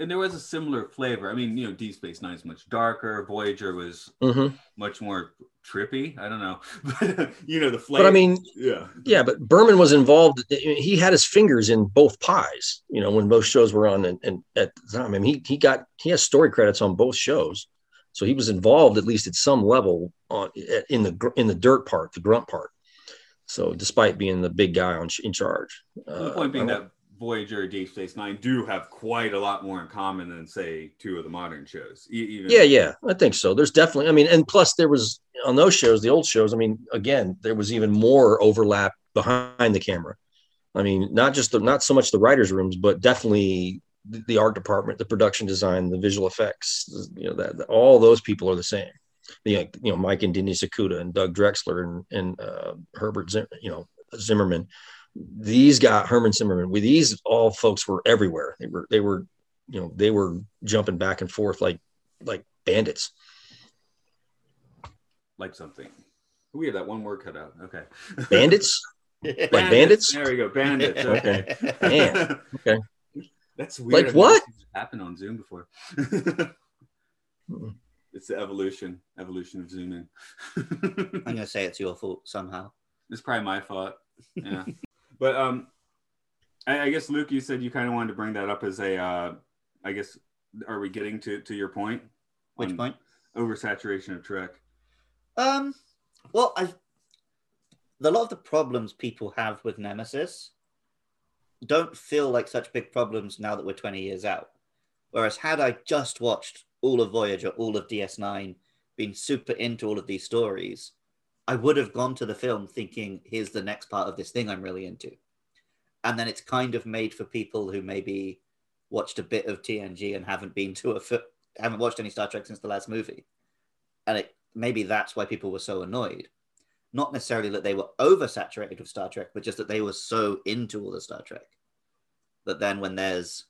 And there was a similar flavor. I mean, you know, Deep Space Nine is much darker. Voyager was Mm-hmm. much more trippy. I don't know, *laughs* but you know the flavor. But I mean, yeah, Yeah, but Berman was involved. He had his fingers in both pies. You know, when both shows were on, and, and at the time, I mean, he he got he has story credits on both shows, so he was involved at least at some level on in the in the dirt part, the grunt part. So, despite being the big guy on in charge, the uh, point being that Voyager Deep Space Nine do have quite a lot more in common than say two of the modern shows. Even Yeah, yeah, I think so. There's definitely, I mean, and plus there was on those shows, the old shows. I mean, again, there was even more overlap behind the camera. I mean, not just the, not so much the writers' rooms, but definitely the, the art department, the production design, the visual effects. You know, that, that- all those people are the same. You know, you know Mike and Denise Okuda and Doug Drexler and and uh, Herbert, Zim, you know, Zimmerman. These got Herman Zimmerman. With these, all folks were everywhere. They were they were, you know, they were jumping back and forth like like bandits. like something. We had that one word cut out. Okay. Bandits? *laughs* Like bandits? There we go. Bandits. *laughs* Okay. Man, okay. *laughs* That's weird. Like I've what? Happened on Zoom before. It's the evolution, evolution of zooming. I'm gonna *laughs* say it's your fault somehow. it's probably my fault. Yeah. *laughs* but um, I, I guess Luke, you said you kind of wanted to bring that up as a, uh, I guess, are we getting to to your point? Which point? Oversaturation of Trek. Um, well, I a lot of the problems people have with Nemesis don't feel like such big problems now that we're 20 years out. Whereas had I just watched all of Voyager, all of DS9, been super into all of these stories, I would have gone to the film thinking, here's the next part of this thing I'm really into. And then it's kind of made for people who maybe watched a bit of TNG and haven't been to a haven't watched any Star Trek since the last movie. And it maybe that's why people were so annoyed. Not necessarily that they were oversaturated with Star Trek, but just that they were so into all the Star Trek that then when there's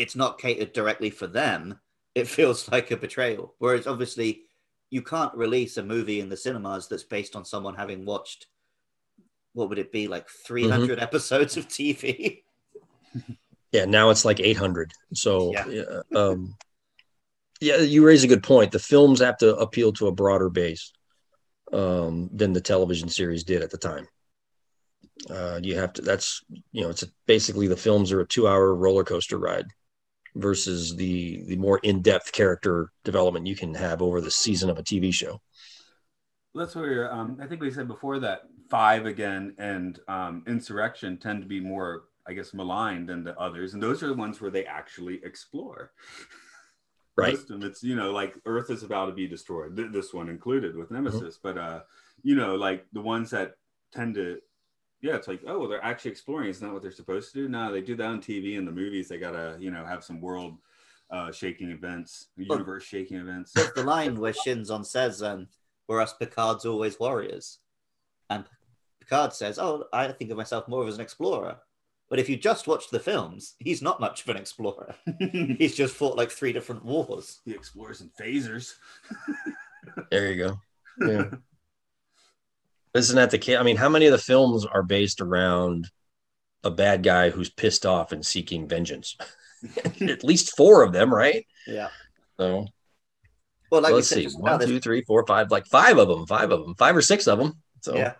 it's not catered directly for them, it *laughs* feels like a betrayal. Whereas obviously you can't release a movie in the cinemas that's based on someone having watched what would it be like 300 *laughs* episodes of TV? *laughs* Yeah, now it's like 800. So, Yeah. yeah. um, yeah, you raise a good point. The films have to appeal to a broader base um, than the television series did at the time. Uh, you have to. That's you know, it's a, basically the films are a two-hour roller coaster ride versus the the more in-depth character development you can have over the season of a TV show. That's where um, I think we said before that five again and um, insurrection tend to be more, I guess, maligned than the others, and those are the ones where they actually explore. Right. Them, it's you know like Earth is about to be destroyed. Th- this one included with Nemesis, but uh, you know like the ones that tend to. Yeah, it's like, oh, well, they're actually exploring. It's not what they're supposed to do? No, they do that on TV and the movies. They gotta, you know, have some world uh, shaking events, universe shaking events. There's the line where Shinzon says, um, "We're us Picard's always warriors," and Picard says, "Oh, I think of myself more as an explorer." But if you just watch the films, he's not much of an explorer. *laughs* He's just fought like three different wars. he explores in phasers. There you go. Yeah. *laughs* Isn't that the case? I mean, how many of the films are based around a bad guy who's pissed off and seeking vengeance? *laughs* At least four of them, right? Yeah. So Well, like let's you said, see, just now, one, there's- two, three, four, five, like five of them, five of them, five or six of them. So yeah.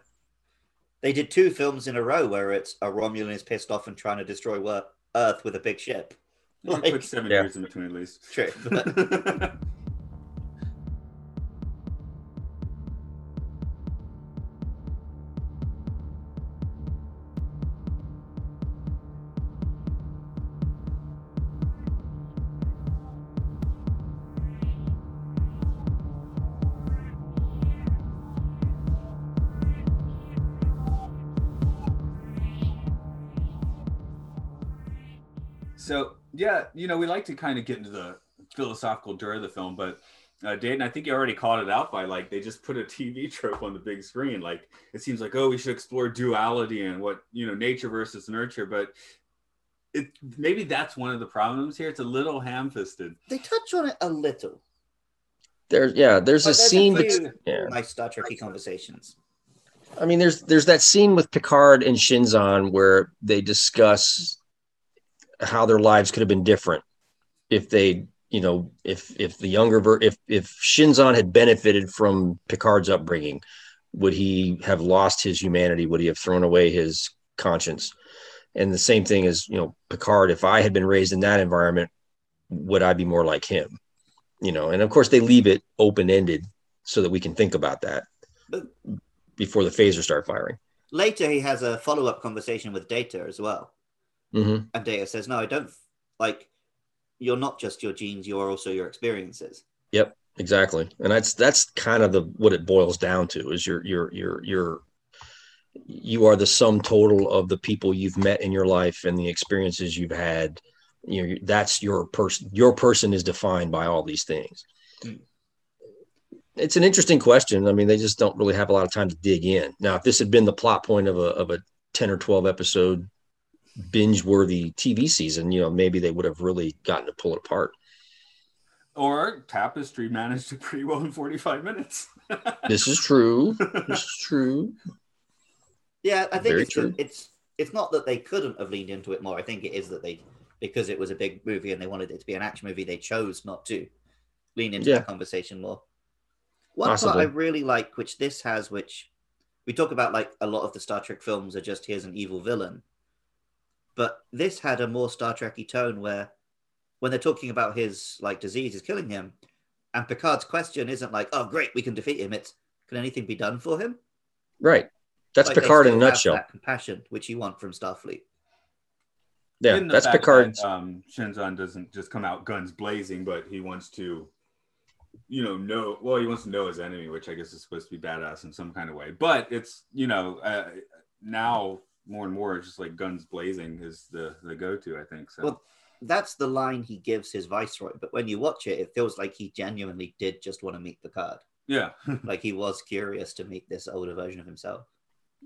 They did two films in a row where it's a Romulan is pissed off and trying to destroy Earth with a big ship. Like- put seven Yeah. years in between at least. True. but- *laughs* yeah, you know, we like to kind of get into the philosophical dirt of the film, but uh, Dayton, I think you already called it out by like they just put a TV *laughs* trope on the big screen. Like it seems like oh, we should explore duality and what you know, nature versus nurture, but it maybe that's one of the problems here. It's a little ham-fisted. they touch on it a little. there's yeah, there's But a scene. bet- few yeah. nice Star Trekky conversations. I mean, there's there's that scene with Picard and Shinzon where they discuss how their lives could have been different if they, you know, if if the younger ver- if if Shinzon had benefited from Picard's upbringing, would he have lost his humanity? Would he have thrown away his conscience? And the same thing as you know, Picard. If I had been raised in that environment, would I be more like him? You know, and of course they leave it open ended so that we can think about that But- before the phaser start firing. later he has a follow-up conversation with Data as well. Hmm And Data says, No, I don't like you're not just your genes, you're also your experiences. Yep, exactly. And that's that's kind of the what it boils down to is your your your your you are the sum total of the people you've met in your life and the experiences you've had. You know, that's your person. Your person is defined by all these things. Hmm. It's an interesting question. I mean, they just don't really have a lot of time to dig in. Now, if this had been the plot point of a of a ten or twelve episode binge worthy TV season, you know, maybe they would have really gotten to pull it apart. Or Tapestry managed it pretty well in 45 minutes. *laughs* This is true. This is true. Yeah, I think it's it's it's not that they couldn't have leaned into it more. I think it is that they because it was a big movie and they wanted it to be an action movie, they chose not to lean into Yeah. that conversation more. One Possibly. part I really like, which this has, which we talk about, like a lot of the Star Trek films are just here's an evil villain, but this had a more Star Trekky tone where when they're talking about his like disease is killing him, and Picard's question isn't like, "Oh, great, we can defeat him." It's, "Can anything be done for him?" Right. That's Like, Picard in a nutshell. That compassion, which you want from Starfleet. Yeah, that's Picard. that, um, Shinzon doesn't just come out guns blazing, but he wants to, you know, know. Well, he wants to know his enemy, which I guess is supposed to be badass in some kind of way. But it's you know uh, now more and more, it's just like guns blazing is the the go to. I think so. Well, that's the line he gives his viceroy. But when you watch it, it feels like he genuinely did just want to meet Picard. yeah, *laughs* like he was curious to meet this older version of himself.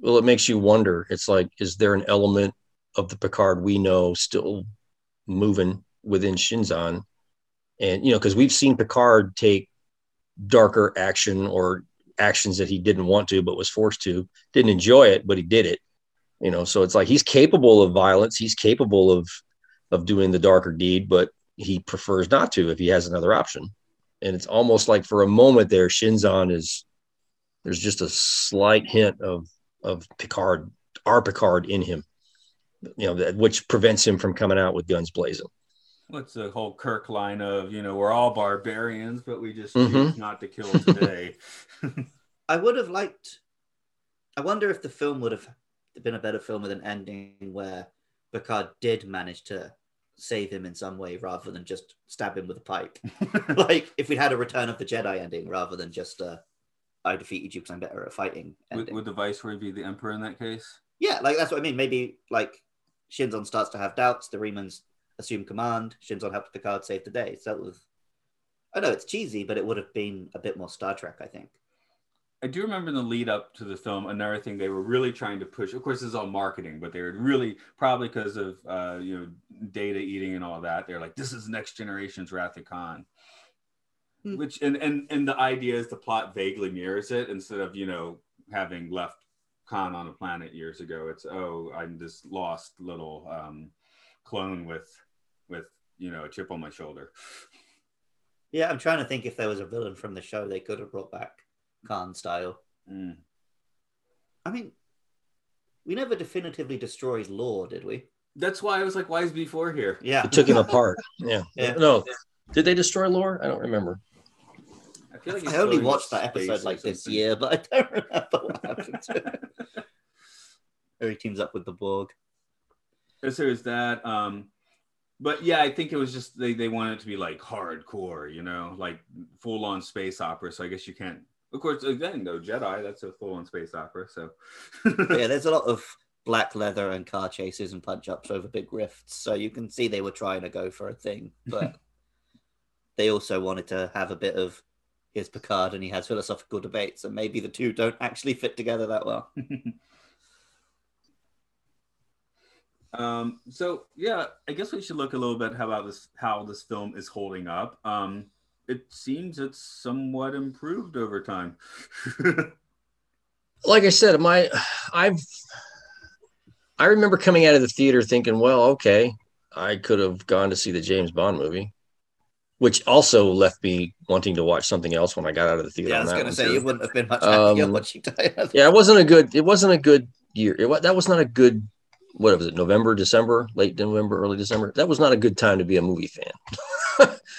Well, it makes you wonder. It's like, is there an element of the Picard we know still moving within Shinzon? And, you know, because we've seen Picard take darker action or actions that he didn't want to, but was forced to, didn't enjoy it, but he did it. You know, so it's like he's capable of violence. He's capable of, of doing the darker deed, but he prefers not to if he has another option. And it's almost like for a moment there, Shinzon is, there's just a slight hint of of Picard, our Picard in him, you know, that, which prevents him from coming out with guns blazing. what's the whole Kirk line of you know we're all barbarians, but we just Mhm. choose not to kill today. *laughs* *laughs* I would have liked. I wonder if the film would have been a better film with an ending where Picard did manage to save him in some way rather than just stab him with a pike. *laughs* like if we'd had a Return of the Jedi ending rather than just uh, I defeated you because I'm better at fighting. would, would the viceroy be the emperor in that case? Yeah, like that's what I mean. Maybe like Shinzon starts to have doubts. The Remans assume command. Shinzon helps Picard save the day. So that was. I know it's cheesy, but it would have been a bit more Star Trek, I think. I do remember in the lead up to the film, another thing they were really trying to push. Of course, this is all marketing, but they were really probably because of uh, you know data eating and all that. They're like, this is next generation's Wrath of Khan, Hmm. which and and and the idea is the plot vaguely mirrors it instead of you know having left Khan on a planet years ago. It's oh, I'm this lost little um, clone with with you know a chip on my shoulder. Yeah, I'm trying to think if there was a villain from the show they could have brought back Khan style. Mm. I mean, we never definitively destroyed Lore, did we? That's why I was like, why is B4 here? Yeah. It took him apart. *laughs* Yeah. Yeah. No. Did they destroy Lore? I don't remember. I feel like I only watched that episode like this year, but I don't remember what happened to it. *laughs* Or he teams up with the Borg. So there's that. Um, but yeah, I think it was just they, they wanted it to be like hardcore, you know, like full on space opera. So I guess you can't. Of course, again, though Jedi, that's a full on space opera. So *laughs* yeah, there's a lot of *laughs* black leather and car chases and punch ups over big rifts. So you can see they were trying to go for a thing, but *laughs* they also wanted to have a bit of here's Picard and he has philosophical debates, and maybe the two don't actually fit together that well. Um, so yeah, I guess we should look a little bit how about this how this film is holding up. Um, it seems it's somewhat improved over time. *laughs* Like I said, my I've I remember coming out of the theater thinking, well, okay, I could have gone to see the James Bond movie, which also left me wanting to watch something else when I got out of the theater. Yeah, I was going to say too. you wouldn't have been much *laughs* Um, watching *laughs* Yeah, it wasn't a good. It wasn't a good year. It that was not a good. What was it? November, December, late November, early December. That was not a good time to be a movie fan.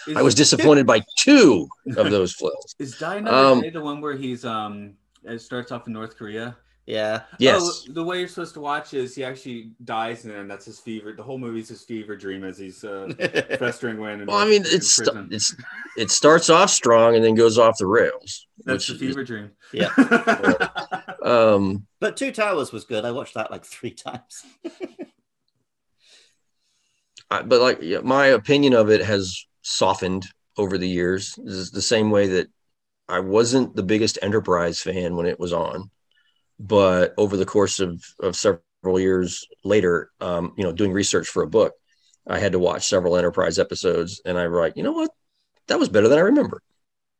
*laughs* I was disappointed by two of those *laughs* films. Is Die Another Um, Day the one where he's um it starts off in North Korea Yeah. Yes. Oh, the way you're supposed to watch is he actually dies, and then that's his fever. The whole movie's his fever dream as he's uh, *laughs* festering away Well, I mean, it's prison. it's it starts off strong and then goes off the rails. that's the which fever dream. Yeah. *laughs* um, But Two Towers was good. I watched that like three times. *laughs* I, but like yeah, my opinion of it has softened over the years. This is the same way that I wasn't the biggest Enterprise fan when it was on, but over the course of, of several years later, um, you know, doing research for a book, I had to watch several Enterprise episodes, and I like, you know what, that was better than I remember.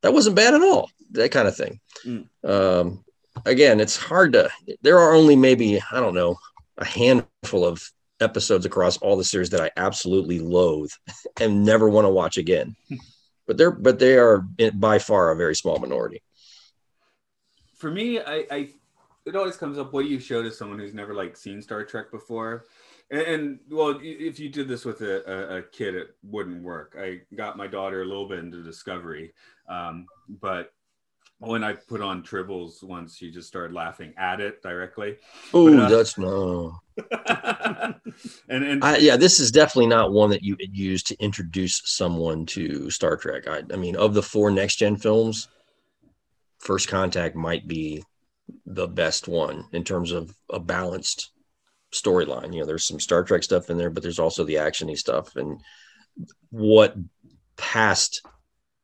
That wasn't bad at all. That kind of thing. Mm. Um, again, it's hard to. There are only maybe I don't know a handful of episodes across all the series that I absolutely loathe *laughs* and never want to watch again. *laughs* But they're but they are by far a very small minority. For me, I, I it always comes up what do you show to someone who's never like seen Star Trek before. And, and well, if you did this with a, a, a kid, it wouldn't work. I got my daughter a little bit into Discovery, um, but when I put on Tribbles once, she just started laughing at it directly. Oh, uh, that's no. *laughs* and and I, yeah, this is definitely not one that you would use to introduce someone to Star Trek. I, I mean, of the four next gen films, First Contact might be the best one in terms of a balanced storyline. You know, there's some Star Trek stuff in there, but there's also the actiony stuff and what past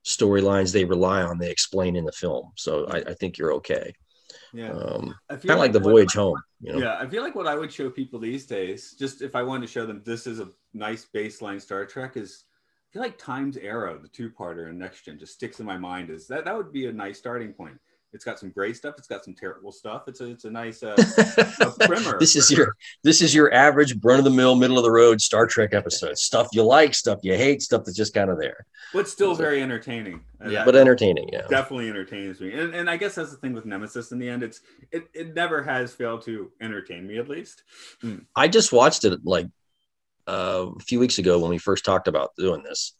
storylines they rely on, they explain in the film. So I, I think you're okay. yeah, Um, I kind of like the what- voyage home. You know, Yeah, I feel like what I would show people these days, just if I wanted to show them this is a nice baseline Star Trek, is I feel like Time's Arrow, the two-parter in Next Gen, just sticks in my mind. Is that that would be a nice starting point? It's got some great stuff. It's got some terrible stuff. It's a it's a nice uh, *laughs* primer. this is your this is your average run of the mill middle of the road Star Trek episode. *laughs* Stuff you like, stuff you hate, stuff that's just kind of there, but still very entertaining. Yeah. but entertaining. Yeah. definitely entertains me. And, and I guess that's the thing with Nemesis. In the end, it's it, it never has failed to entertain me at least. I just watched it like uh, a few weeks ago when we first talked about doing this.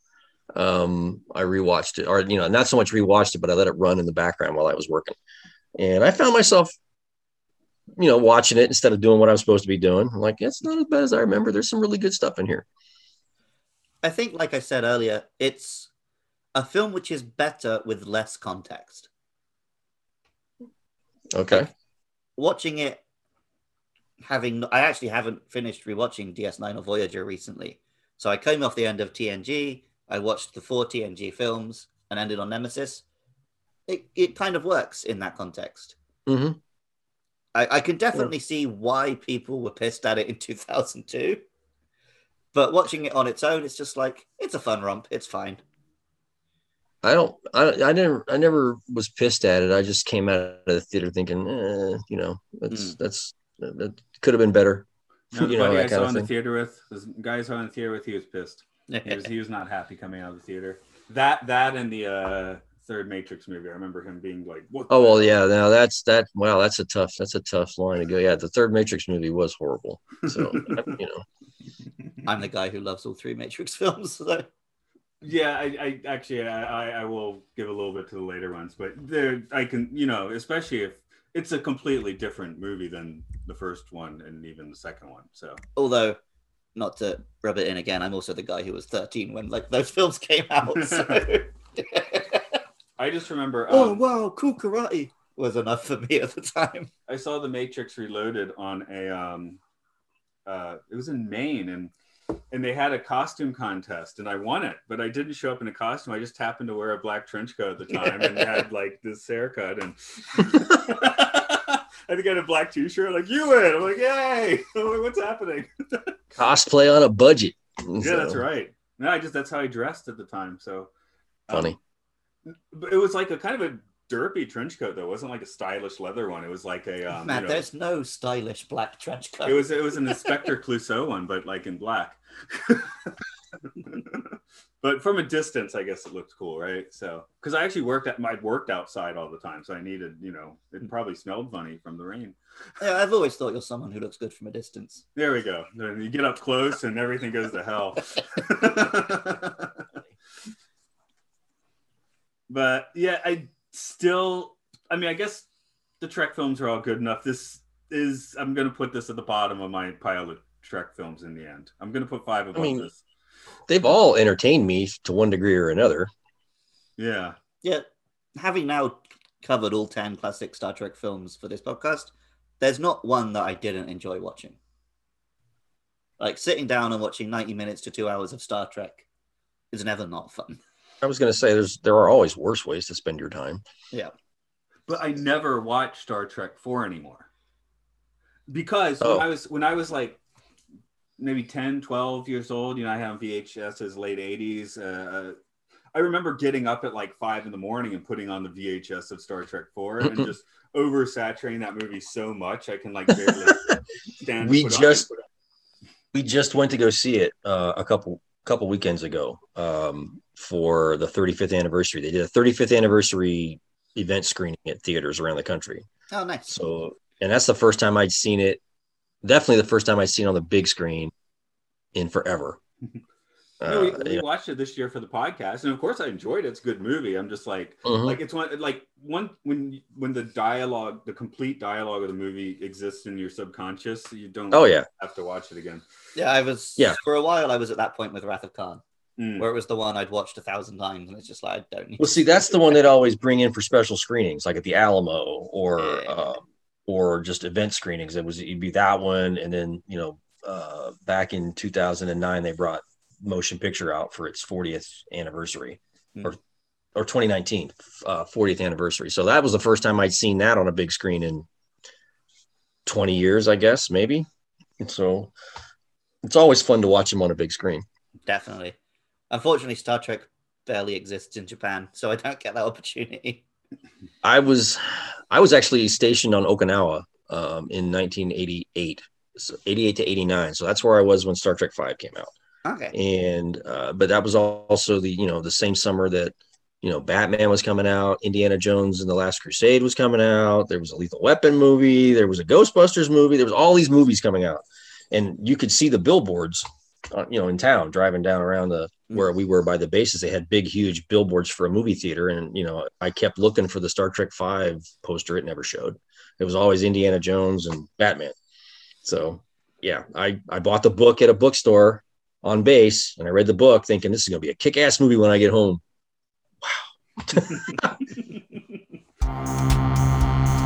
Um, I rewatched it, or you know, not so much rewatched it, but I let it run in the background while I was working, and I found myself, you know, watching it instead of doing what I was supposed to be doing. I'm like, it's not as bad as I remember. There's some really good stuff in here. I think, like I said earlier, it's a film which is better with less context. Okay. Watching it, having I actually haven't finished rewatching DS9 or Voyager recently, so I came off the end of TNG. I watched the four TNG films and ended on Nemesis. It it kind of works in that context. hmm I, I can definitely see why people were pissed at it in *laughs* 2002. But watching it on its own, it's just like it's a fun romp. It's fine. I don't. I, I never. I never was pissed at it. I just came out of the theater thinking, eh, you know, that's that's that, that could have been better. Now, the *laughs* you know buddy I saw in the theater with, the guy I saw in the theater with, he was pissed. *laughs* He was, he was not happy coming out of the theater. That that and the uh, third Matrix movie, I remember him being like, "What?" Oh well, hell?" yeah. Now that's that. Wow, that's a tough. That's a tough line to go. Yeah, the third Matrix movie was horrible. So *laughs* you know, I'm the guy who loves all three Matrix *laughs* films. So. Yeah, I, I actually I, I- I will give a little bit to the later ones, but there I can you know especially if it's a completely different movie than the first one and even the second one. So Although, not to rub it in again, I'm also the guy who was 13 when like those *laughs* films came out. So. I just remember oh um, wow, cool karate was enough for me at the time. I saw the Matrix Reloaded on a um uh it was in Maine and and they had a costume contest and I won it, but I didn't show up in a costume. I just happened to wear a black trench coat at the time and had like this haircut and *laughs* I think I had a black t-shirt, like you win. I'm like, yay! *laughs* I'm like, what's happening? *laughs* cosplay on a budget. yeah, that's right. No, I just that's how I dressed at the time. So um, Funny. but it was like a kind of a derpy trench coat though. It wasn't like a stylish leather one. It was like a um, Man, you know, there's no stylish black trench coat. It was it was an *laughs* Inspector Clouseau one, but like in black. *laughs* but from a distance, I guess it looked cool, right? So because I actually worked at I'd worked outside all the time, so I needed, you know, it probably smelled funny from the rain. Yeah, I've always thought you're someone who looks good from a distance. There we go. Then you get up close and everything goes to hell. *laughs* but yeah, I still I mean, I guess the Trek films are all good enough. This is I'm gonna put this at the bottom of my pile of Trek films in the end. I'm gonna put five above mean- this. They've all entertained me to one degree or another. Yeah. Yeah, having now covered all 10 classic Star Trek films for this podcast, there's not one that I didn't enjoy watching. Like sitting down and watching 90 minutes to two hours of Star Trek is never not fun. I was going to say there's there are always worse ways to spend your time. Yeah. but I never watch Star Trek 4 anymore. Because Oh. when I was when I was like maybe 10, 12 years old, you know, I had VHSs late 80s. Uh, I remember getting up at like five in the morning and putting on the VHS of Star Trek 4 and *laughs* just oversaturating that movie so much I can like barely *laughs* stand. We just- We just went to go see it uh, a couple couple weekends ago um, for the 35th anniversary. They did a 35th anniversary event screening at theaters around the country. Oh, nice. So, and that's the first time I'd seen it. Definitely the first time I'd seen on the big screen in forever. *laughs* No, we, Uh, we you know, watched it this year for the podcast, and of course, I enjoyed it. It's a good movie. I'm just like, mhm. like it's one like one when when the dialogue, the complete dialogue of the movie exists in your subconscious, you don't. Oh, yeah. have to watch it again. Yeah, I was, Yeah. for a while, I was at that point with Wrath of Khan, Mm. where it was the one I'd watched a thousand times, and it's just like, I don't need Well, see, that's *laughs* the one they'd always bring in for special screenings, like at the Alamo or Yeah. uh, or just event screenings. It was it'd be that one, and then you know, uh, back in 2009, they brought Motion Picture out for its 40th anniversary, Hmm. or or 2019 uh, 40th anniversary. So that was the first time I'd seen that on a big screen in 20 years, I guess, maybe. And so it's always fun to watch them on a big screen. Definitely. Unfortunately, Star Trek barely exists in Japan, so I don't get that opportunity. I was I was actually stationed on Okinawa um, in 1988, so 88 to 89. So that's where I was when Star Trek Five came out. Okay. And uh, but that was also the you know the same summer that you know Batman was coming out, Indiana Jones and the Last Crusade was coming out. There was a Lethal Weapon movie, there was a Ghostbusters movie, there was all these movies coming out, and you could see the billboards, uh, you know, in town driving down around the where mm. we were by the bases. They had big, huge billboards for a movie theater, and you know, I kept looking for the Star Trek Five poster. It never showed. It was always Indiana Jones and Batman. So yeah, I I bought the book at a bookstore on base, and I read the book thinking this is gonna be a kick-ass movie when I get home. So *laughs* *laughs*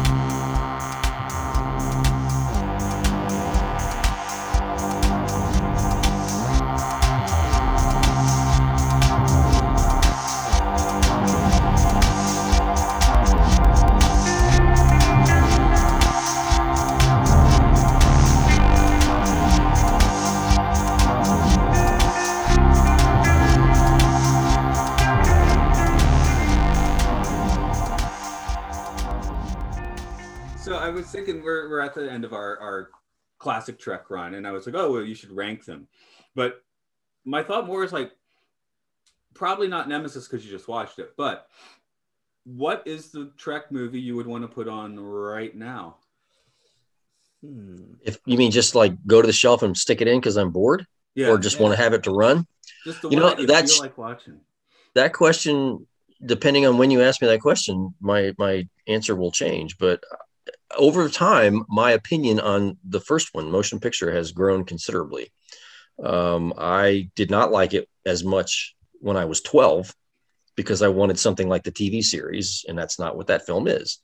we're, we're at the end of our, our classic Trek run, and I was like, oh, well, you should rank them. But my thought more is like, probably not Nemesis because you just watched it, but what is the Trek movie you would want to put on right now? Hmm. If you mean just like go to the shelf and stick it in because I'm bored, Yeah, or just yeah. want to have it to run, just the you one know, that you that's- like watching. that question depending on when you ask me that question my my answer will change but over time my opinion on the first one motion picture has grown considerably. Um, i did not like it as much when i was 12 because i wanted something like the tv series and that's not what that film is.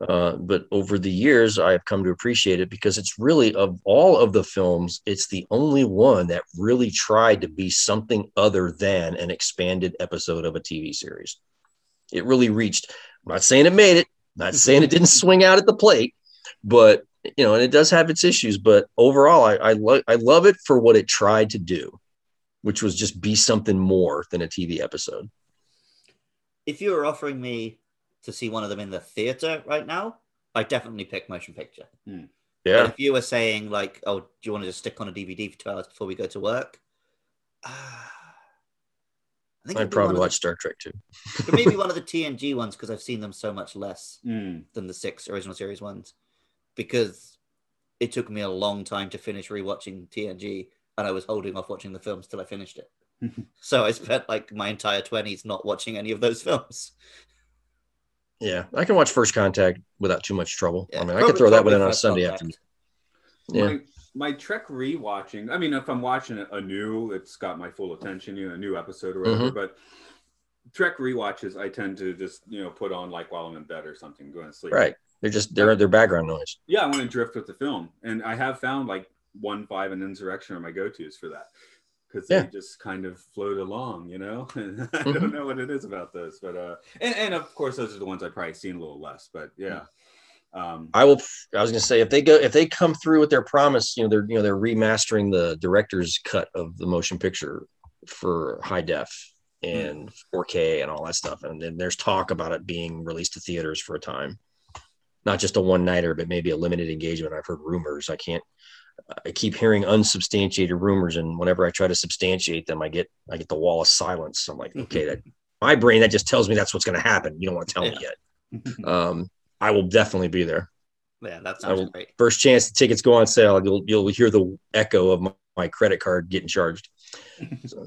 Uh, but over the years i have come to appreciate it because it's really of all of the films it's the only one that really tried to be something other than an expanded episode of a tv series. It really reached i'm not saying it made it not saying it didn't swing out at the plate but you know and it does have its issues but overall i I, lo- I love it for what it tried to do which was just be something more than a tv episode If you were offering me to see one of them in the theater right now, I'd definitely pick motion picture. But yeah if you were saying like, "Oh, do you want to just stick on a DVD for two hours before we go to work?" Ah, I think i'd it'd be one probably of watch star trek too the, but maybe one of the *laughs* TNG ones because I've seen them so much less Mm. than the six original series ones. Because it took me a long time to finish rewatching TNG, and I was holding off watching the films till I finished it. *laughs* so I spent like my entire twenties not watching any of those films. Yeah, I can watch First Contact without too much trouble. Yeah, I mean, I could throw that one in on a Sunday Contact. afternoon. Yeah. My, my Trek rewatching. I mean, if I'm watching it anew, it's got my full attention. You know, a new episode or whatever. Mhm. But Trek rewatches, I tend to just you know put on like while I'm in bed or something, going to sleep. Right. They're just they're they're background noise. Yeah, I want to drift with the film, and I have found like one, five, and Insurrection are my go-tos for that because Yeah. they just kind of float along, you know. *laughs* And I Mhm. don't know what it is about those, but uh, and, and of course those are the ones I've probably seen a little less, but yeah. Um, I will. I was gonna say if they go if they come through with their promise, you know they're you know they're remastering the director's cut of the motion picture for high def and 4K and all that stuff, and then there's talk about it being released to theaters for a time, not just a one nighter, but maybe a limited engagement. I've heard rumors. I can't. I keep hearing unsubstantiated rumors, and whenever I try to substantiate them, I get I get the wall of silence. I'm like, okay, that *laughs* my brain that just tells me that's what's going to happen. You don't want to tell me yet. *laughs* Um, I will definitely be there. Yeah, that I sounds will- great. First chance the tickets go on sale, you'll you'll hear the echo of my, my credit card getting charged. *laughs* So,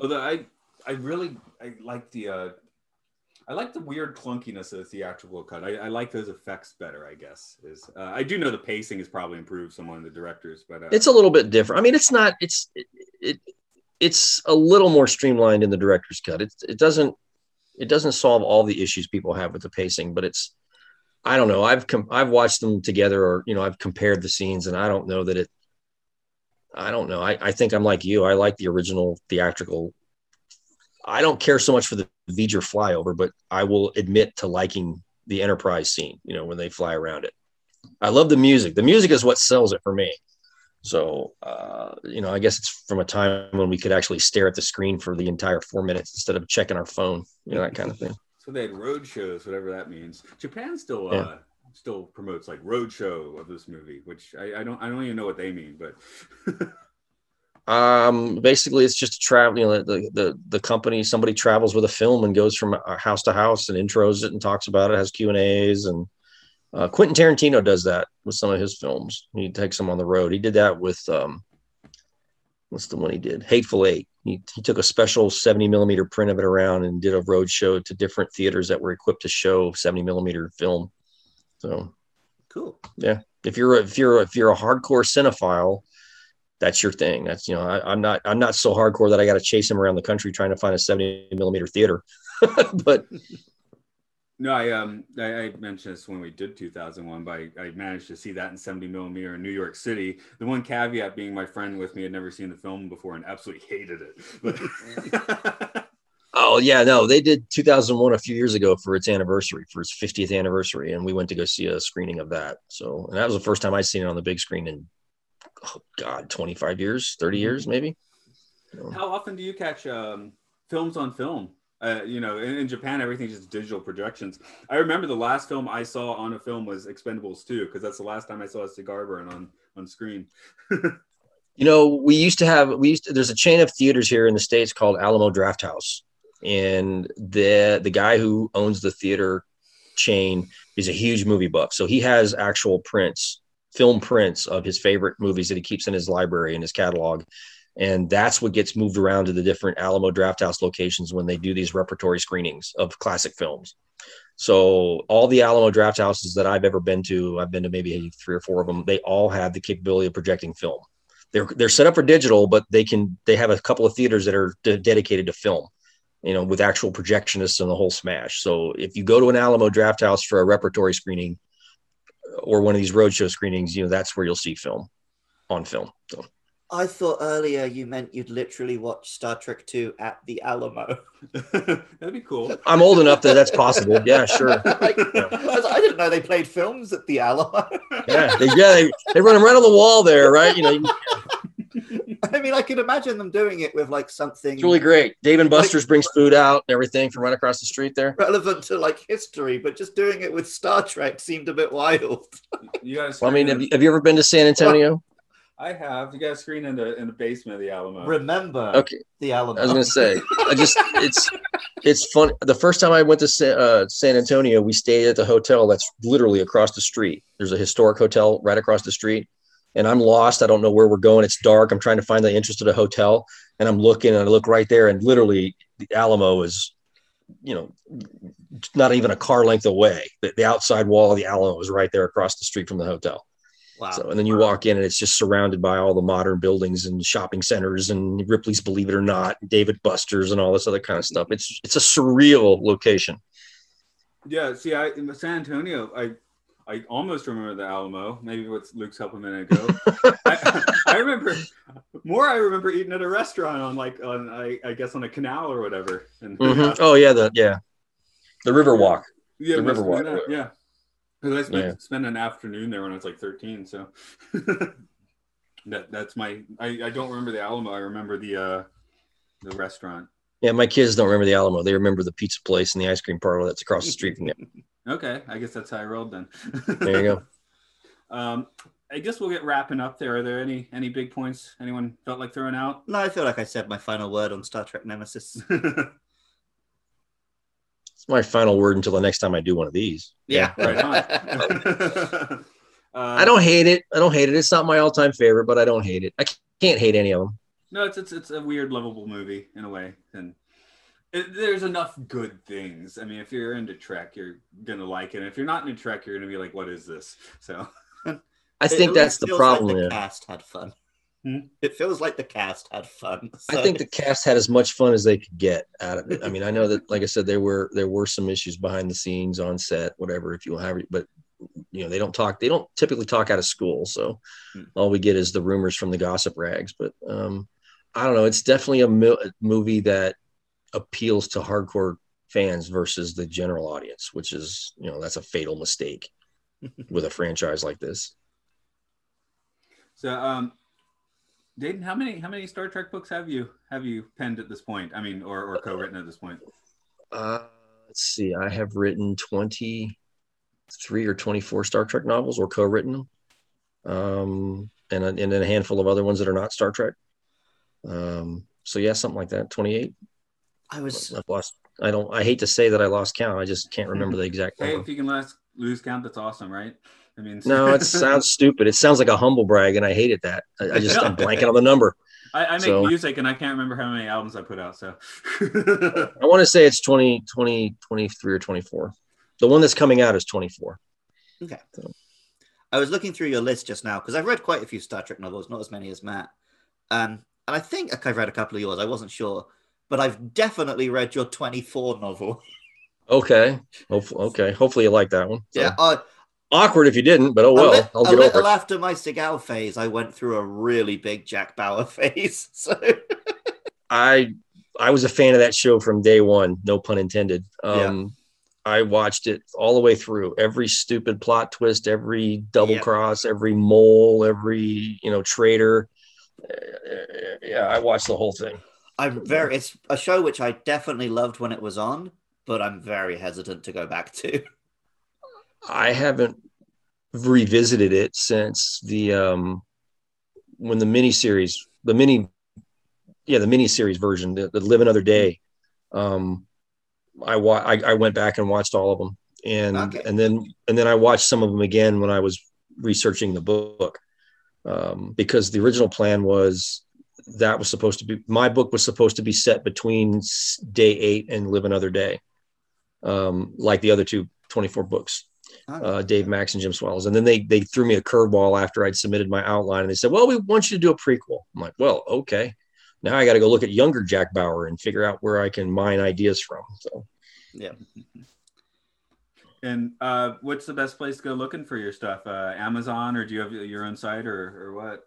Although I, I really, I like the, uh, I like the weird clunkiness of the theatrical cut. I, I like those effects better. I guess is. Uh, I do know the pacing has probably improved some on the directors, but uh, it's a little bit different. I mean, it's not. It's it, it it's a little more streamlined in the director's cut. It it doesn't it doesn't solve all the issues people have with the pacing, but it's I don't know. I've com- I've watched them together, or you know, I've compared the scenes, and I don't know that it. I don't know. I, I think I'm like you. I like the original theatrical. I don't care so much for the V'ger flyover, but I will admit to liking the Enterprise scene. You know, when they fly around it. I love the music. The music is what sells it for me. So, uh, you know, I guess it's from a time when we could actually stare at the screen for the entire four minutes instead of checking our phone, you know, that kind of thing. so they had road shows, whatever that means. Japan still, uh, still promotes like road show of this movie, which I, I don't, I don't even know what they mean, but *laughs* Um, basically, it's just a travel. You know, the, the the company somebody travels with a film and goes from house to house and intros it and talks about it, has Q and A's, and uh, Quentin Tarantino does that with some of his films. He takes them on the road. He did that with um, what's the one he did? Hateful Eight. He he took a special seventy millimeter print of it around and did a road show to different theaters that were equipped to show seventy millimeter film. So Cool. Yeah. If you're a, if you're a, if you're a hardcore cinephile, that's your thing. That's you know I, I'm not I'm not so hardcore that I got to chase him around the country trying to find a 70 millimeter theater. *laughs* but no, I um, I, I mentioned this when we did 2001, but I, I managed to see that in 70 millimeter in New York City. The one caveat being my friend with me had never seen the film before and absolutely hated it. *laughs* Oh yeah, no, they did 2001 a few years ago for its anniversary for its 50th anniversary, and we went to go see a screening of that. So and that was the first time I'd seen it on the big screen in oh god 25 years, 30 years maybe. How often do you catch um, films on film? Uh, you know, in, in Japan, everything's just digital projections. I remember the last film I saw on a film was Expendables 2, because that's the last time I saw a cigar burn on on screen. *laughs* You know, we used to have we used to, there's a chain of theaters here in the states called Alamo Drafthouse, and the the guy who owns the theater chain is a huge movie buff. So he has actual prints, film prints of his favorite movies that he keeps in his library in his catalog, and that's what gets moved around to the different Alamo Drafthouse locations when they do these repertory screenings of classic films. So all the Alamo Drafthouses that I've ever been to, I've been to maybe three or four of them. They all have the capability of projecting film they're they're set up for digital, but they can they have a couple of theaters that are de- dedicated to film, you know, with actual projectionists and the whole smash. So if you go to an Alamo Drafthouse for a repertory screening or one of these roadshow screenings, you know, that's where you'll see film on film. So I thought earlier you meant you'd literally watch Star Trek 2 at the Alamo. *laughs* That'd be cool. I'm old enough that that's possible. Yeah, sure. *laughs* Like, I, like, I didn't know they played films at the Alamo. *laughs* Yeah, they, yeah, they, they run them right on the wall there, right? You know, I mean, I could imagine them doing it with like something it's really great. Dave and Buster's brings food out and everything from right across the street there. relevant to like history, but just doing it with Star Trek seemed a bit wild. You got Well, I mean, have you, have you ever been to San Antonio? I have. You got a screen in the in the basement of the Alamo. Remember Okay. the Alamo. I was gonna say, I just it's it's fun. The first time I went to Sa- uh, San Antonio, we stayed at the hotel that's literally across the street. There's a historic hotel right across the street, and I'm lost. I don't know where we're going. It's dark. I'm trying to find the entrance to the hotel, and I'm looking, and I look right there, and literally the Alamo is you know, not even a car length away. The, the outside wall of the Alamo is right there across the street from the hotel. Wow. So, and then you walk in and it's just surrounded by all the modern buildings and shopping centers and Ripley's Believe It or Not, Dave and Buster's and all this other kind of stuff. It's it's a surreal location. Yeah, see, I in San Antonio, I I almost remember the Alamo. Maybe with Luke's help a minute ago. *laughs* I, I remember more. I remember eating at a restaurant on like on I, I guess on a canal or whatever. And Mhm. *laughs* Oh yeah, the yeah, the River Walk. yeah, the have Riverwalk, yeah. 'Cause I spent, Yeah. spent an afternoon there when I was like 13. So *laughs* that that's my. I, I don't remember the Alamo. I remember the uh the restaurant. Yeah, my kids don't remember the Alamo. They remember the pizza place and the ice cream parlor that's across the street from there. *laughs* Okay, I guess that's how I rolled then. There you go. *laughs* Um, I guess we'll get wrapping up there. Are there any any big points anyone felt like throwing out? no, I feel like I said my final word on Star Trek Nemesis. It's my final word until the next time I do one of these. Yeah. right on. *laughs* uh, I don't hate it. I don't hate it. It's not my all-time favorite, but I don't hate it. I can't hate any of them. No, it's it's it's a weird, lovable movie in a way, and it, there's enough good things. I mean, if you're into Trek, you're gonna like it. If you're not into Trek, you're gonna be like, "What is this?" So *laughs* I think at that's least the problem. Like the yeah. cast had fun. Hmm? It feels like the cast had fun. *laughs* I think the cast had as much fun as they could get out of it. I mean, I know that, *laughs* like I said, there were there were some issues behind the scenes on set, whatever, if you will have it, but you know, they don't talk. They don't typically talk out of school, so Hmm. all we get is the rumors from the gossip rags. But um, I don't know. It's definitely a, mo- a movie that appeals to hardcore fans versus the general audience, which is you know that's a fatal mistake *laughs* with a franchise like this. so um, Dayton, how many how many Star Trek books have you have you penned at this point? I mean, or or co-written at this point? Uh, let's see. I have written 23 or 24 Star Trek novels or co-written them. Um, and, a, and then a handful of other ones that are not Star Trek. Um, so yeah, something like that. 28. I was I've lost. I don't, I hate to say that I lost count. I just can't remember the exact Hey, number. if you can last, lose count, that's awesome, right? I mean, No, it *laughs* sounds stupid. It sounds like a humble brag and I hated that. I, I just, I'm *laughs* blanking on the number. I, I make so- music and I can't remember how many albums I put out. So *laughs* I want to say it's 20, 20, 23 or 24. The one that's coming out is 24. Okay. I was looking through your list just now because I've read quite a few Star Trek novels, not as many as Matt. Um, and I think I've read a couple of yours. I wasn't sure, but I've definitely read your 24 novel. Okay. Hopefully, okay. Hopefully you like that one. So- Yeah. Uh, awkward if you didn't, but oh a, well. li- I'll a get over little it. after my Seagal phase, I went through a really big Jack Bauer *laughs* phase. So I I was a fan of that show from day one, no pun intended. Um, I watched it all the way through. Every stupid plot twist, every double Yep. cross, every mole, every you know traitor. Yeah, I watched the whole thing. I'm very. It's a show which I definitely loved when it was on, but I'm very hesitant to go back to. *laughs* I haven't revisited it since the um when the miniseries, the mini, yeah, the miniseries version, the, the Live Another Day. Um, I, wa- I I went back and watched all of them, and Okay. and then and then I watched some of them again when I was researching the book, um, because the original plan was that was supposed to be my book was supposed to be set between day eight and Live Another Day, um, like the other two 24 books uh, Dave Mack's and Jim Swallow's. And then they they threw me a curveball after I'd submitted my outline, and they said, "Well, we want you to do a prequel." I'm like, "Well, okay." Now I got to go look at younger Jack Bauer and figure out where I can mine ideas from. So yeah. *laughs* And uh, what's the best place to go looking for your stuff? Uh, Amazon, or do you have your own site, or, or what?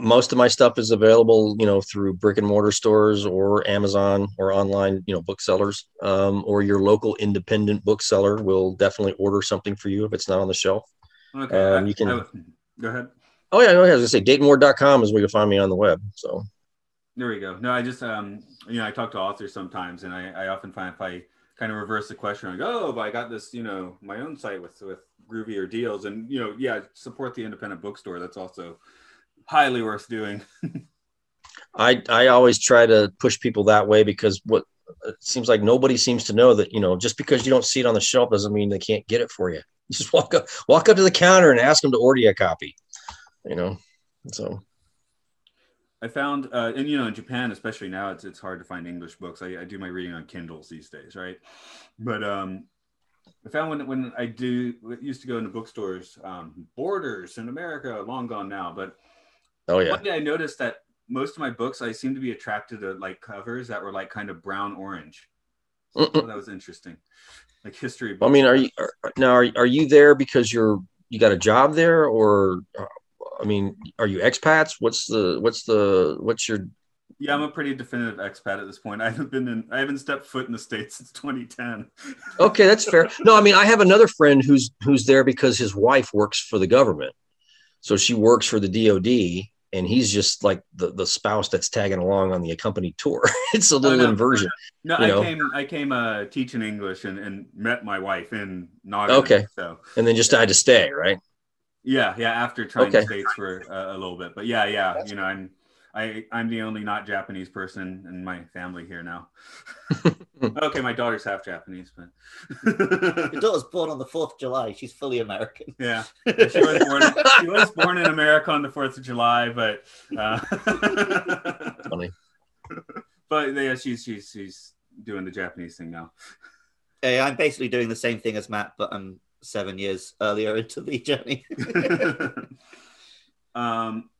Most of my stuff is available, you know, through brick and mortar stores or Amazon or online, you know, booksellers, um, or your local independent bookseller will definitely order something for you if it's not on the shelf. Okay, Um, you can- I- go ahead. Oh yeah, no, yeah, I was gonna say DaytonWard.com is where you'll find me on the web. So There we go. No, I just um, you know, I talk to authors sometimes, and I, I often find if I kind of reverse the question, I go, oh, but I got this, you know, my own site with with groovier deals, and you know, yeah, support the independent bookstore. That's also highly worth doing. *laughs* I I always try to push people that way because what it seems like nobody seems to know that you know just because you don't see it on the shelf doesn't mean they can't get it for you. You *laughs* just walk up walk up to the counter and ask them to order you a copy. You know, so I found, uh, and you know, in Japan, especially now, it's it's hard to find English books. I, I do my reading on Kindles these days, right? But um, I found when when I do used to go into bookstores, um, Borders in America, long gone now. But Oh yeah. one day I noticed that most of my books, I seem to be attracted to like covers that were like kind of brown orange. So thought that was interesting, like history. I mean, are you are, now? Are, are you there because you're you got a job there, or uh, I mean, are you expats? What's the what's the what's your Yeah, I'm a pretty definitive expat at this point. I haven't been in, I haven't stepped foot in the states since 2010. okay? That's fair. No, I mean, I have another friend who's who's there because his wife works for the government, so she works for the DoD, and he's just like the the spouse that's tagging along on the accompanied tour. *laughs* it's a little no. inversion. No, You I know. came, I came uh, teaching English and, and met my wife in Nottingham. Okay. So and then just had to stay, right? yeah, yeah. After trying Okay. states for uh, a little bit, but yeah, yeah. You know, I'm, I, I'm the only not Japanese person in my family here now. *laughs* okay, my daughter's half Japanese, but Your *laughs* daughter's born on the 4th of July. She's fully American. yeah, *laughs* she was born. She was born in America on the Fourth of July, but uh, Funny. But yeah, she's she's she's doing the Japanese thing now. Hey, I'm basically doing the same thing as Matt, but I'm seven years earlier into the journey. um,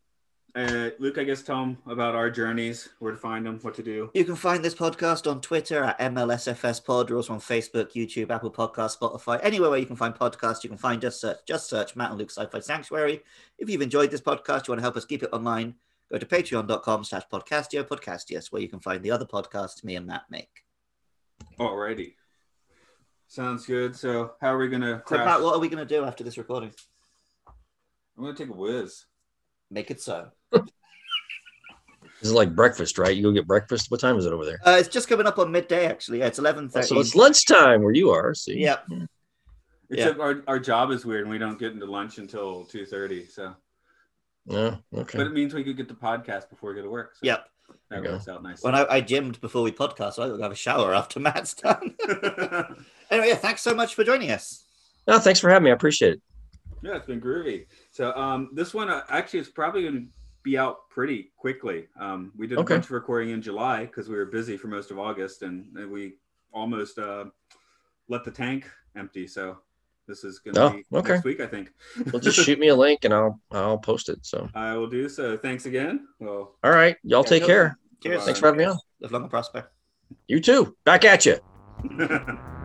uh, Luke, I guess tell them about our journeys, where to find them, what to do. You can find this podcast on Twitter at MLSFS Pod, or also on Facebook, YouTube, Apple Podcasts, Spotify, anywhere where you can find podcasts. You can find just search, just search Matt and Luke Sci-Fi Sanctuary. If you've enjoyed this podcast, you want to help us keep it online, go to patreon.com slash podcastio podcastius, where you can find the other podcasts me and Matt make. Alrighty, sounds good. So, how are we gonna So. Matt, what are we going to do after this recording? I'm gonna take a whiz. Make it so. This is like breakfast, right? You go get breakfast. What time is it over there? Uh, it's just coming up on midday, actually. Yeah, it's 11.30. So it's lunchtime where you are. See. Yep. Except our, our job is weird, and we don't get into lunch until two thirty. So, Yeah. Okay. but it means we could get the podcast before we go to work. So Yep. that There you works out nice. When I, I gymmed before we podcast, so I got to have a shower after Matt's done. *laughs* anyway, yeah, thanks so much for joining us. No, thanks for having me. I appreciate it. Yeah, it's been groovy. So um, this one uh, actually is probably going to be out pretty quickly. Um, we did a bunch of recording in July because we were busy for most of August, and, and we almost uh, let the tank empty. So this is going to Oh, be okay. next week, I think. *laughs* Well, just shoot me a link and I'll I'll post it. So, I will do so. Thanks again. Well, all right, y'all take care. Cheers. Thanks for having me on. Live long and prosper. You too. Back at you. *laughs*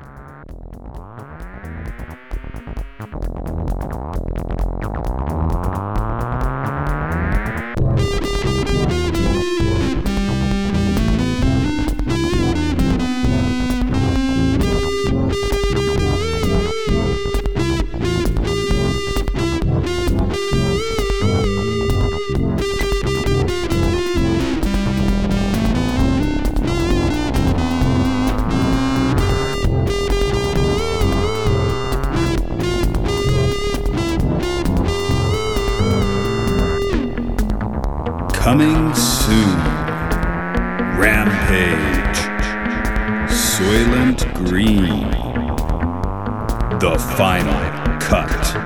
final cut.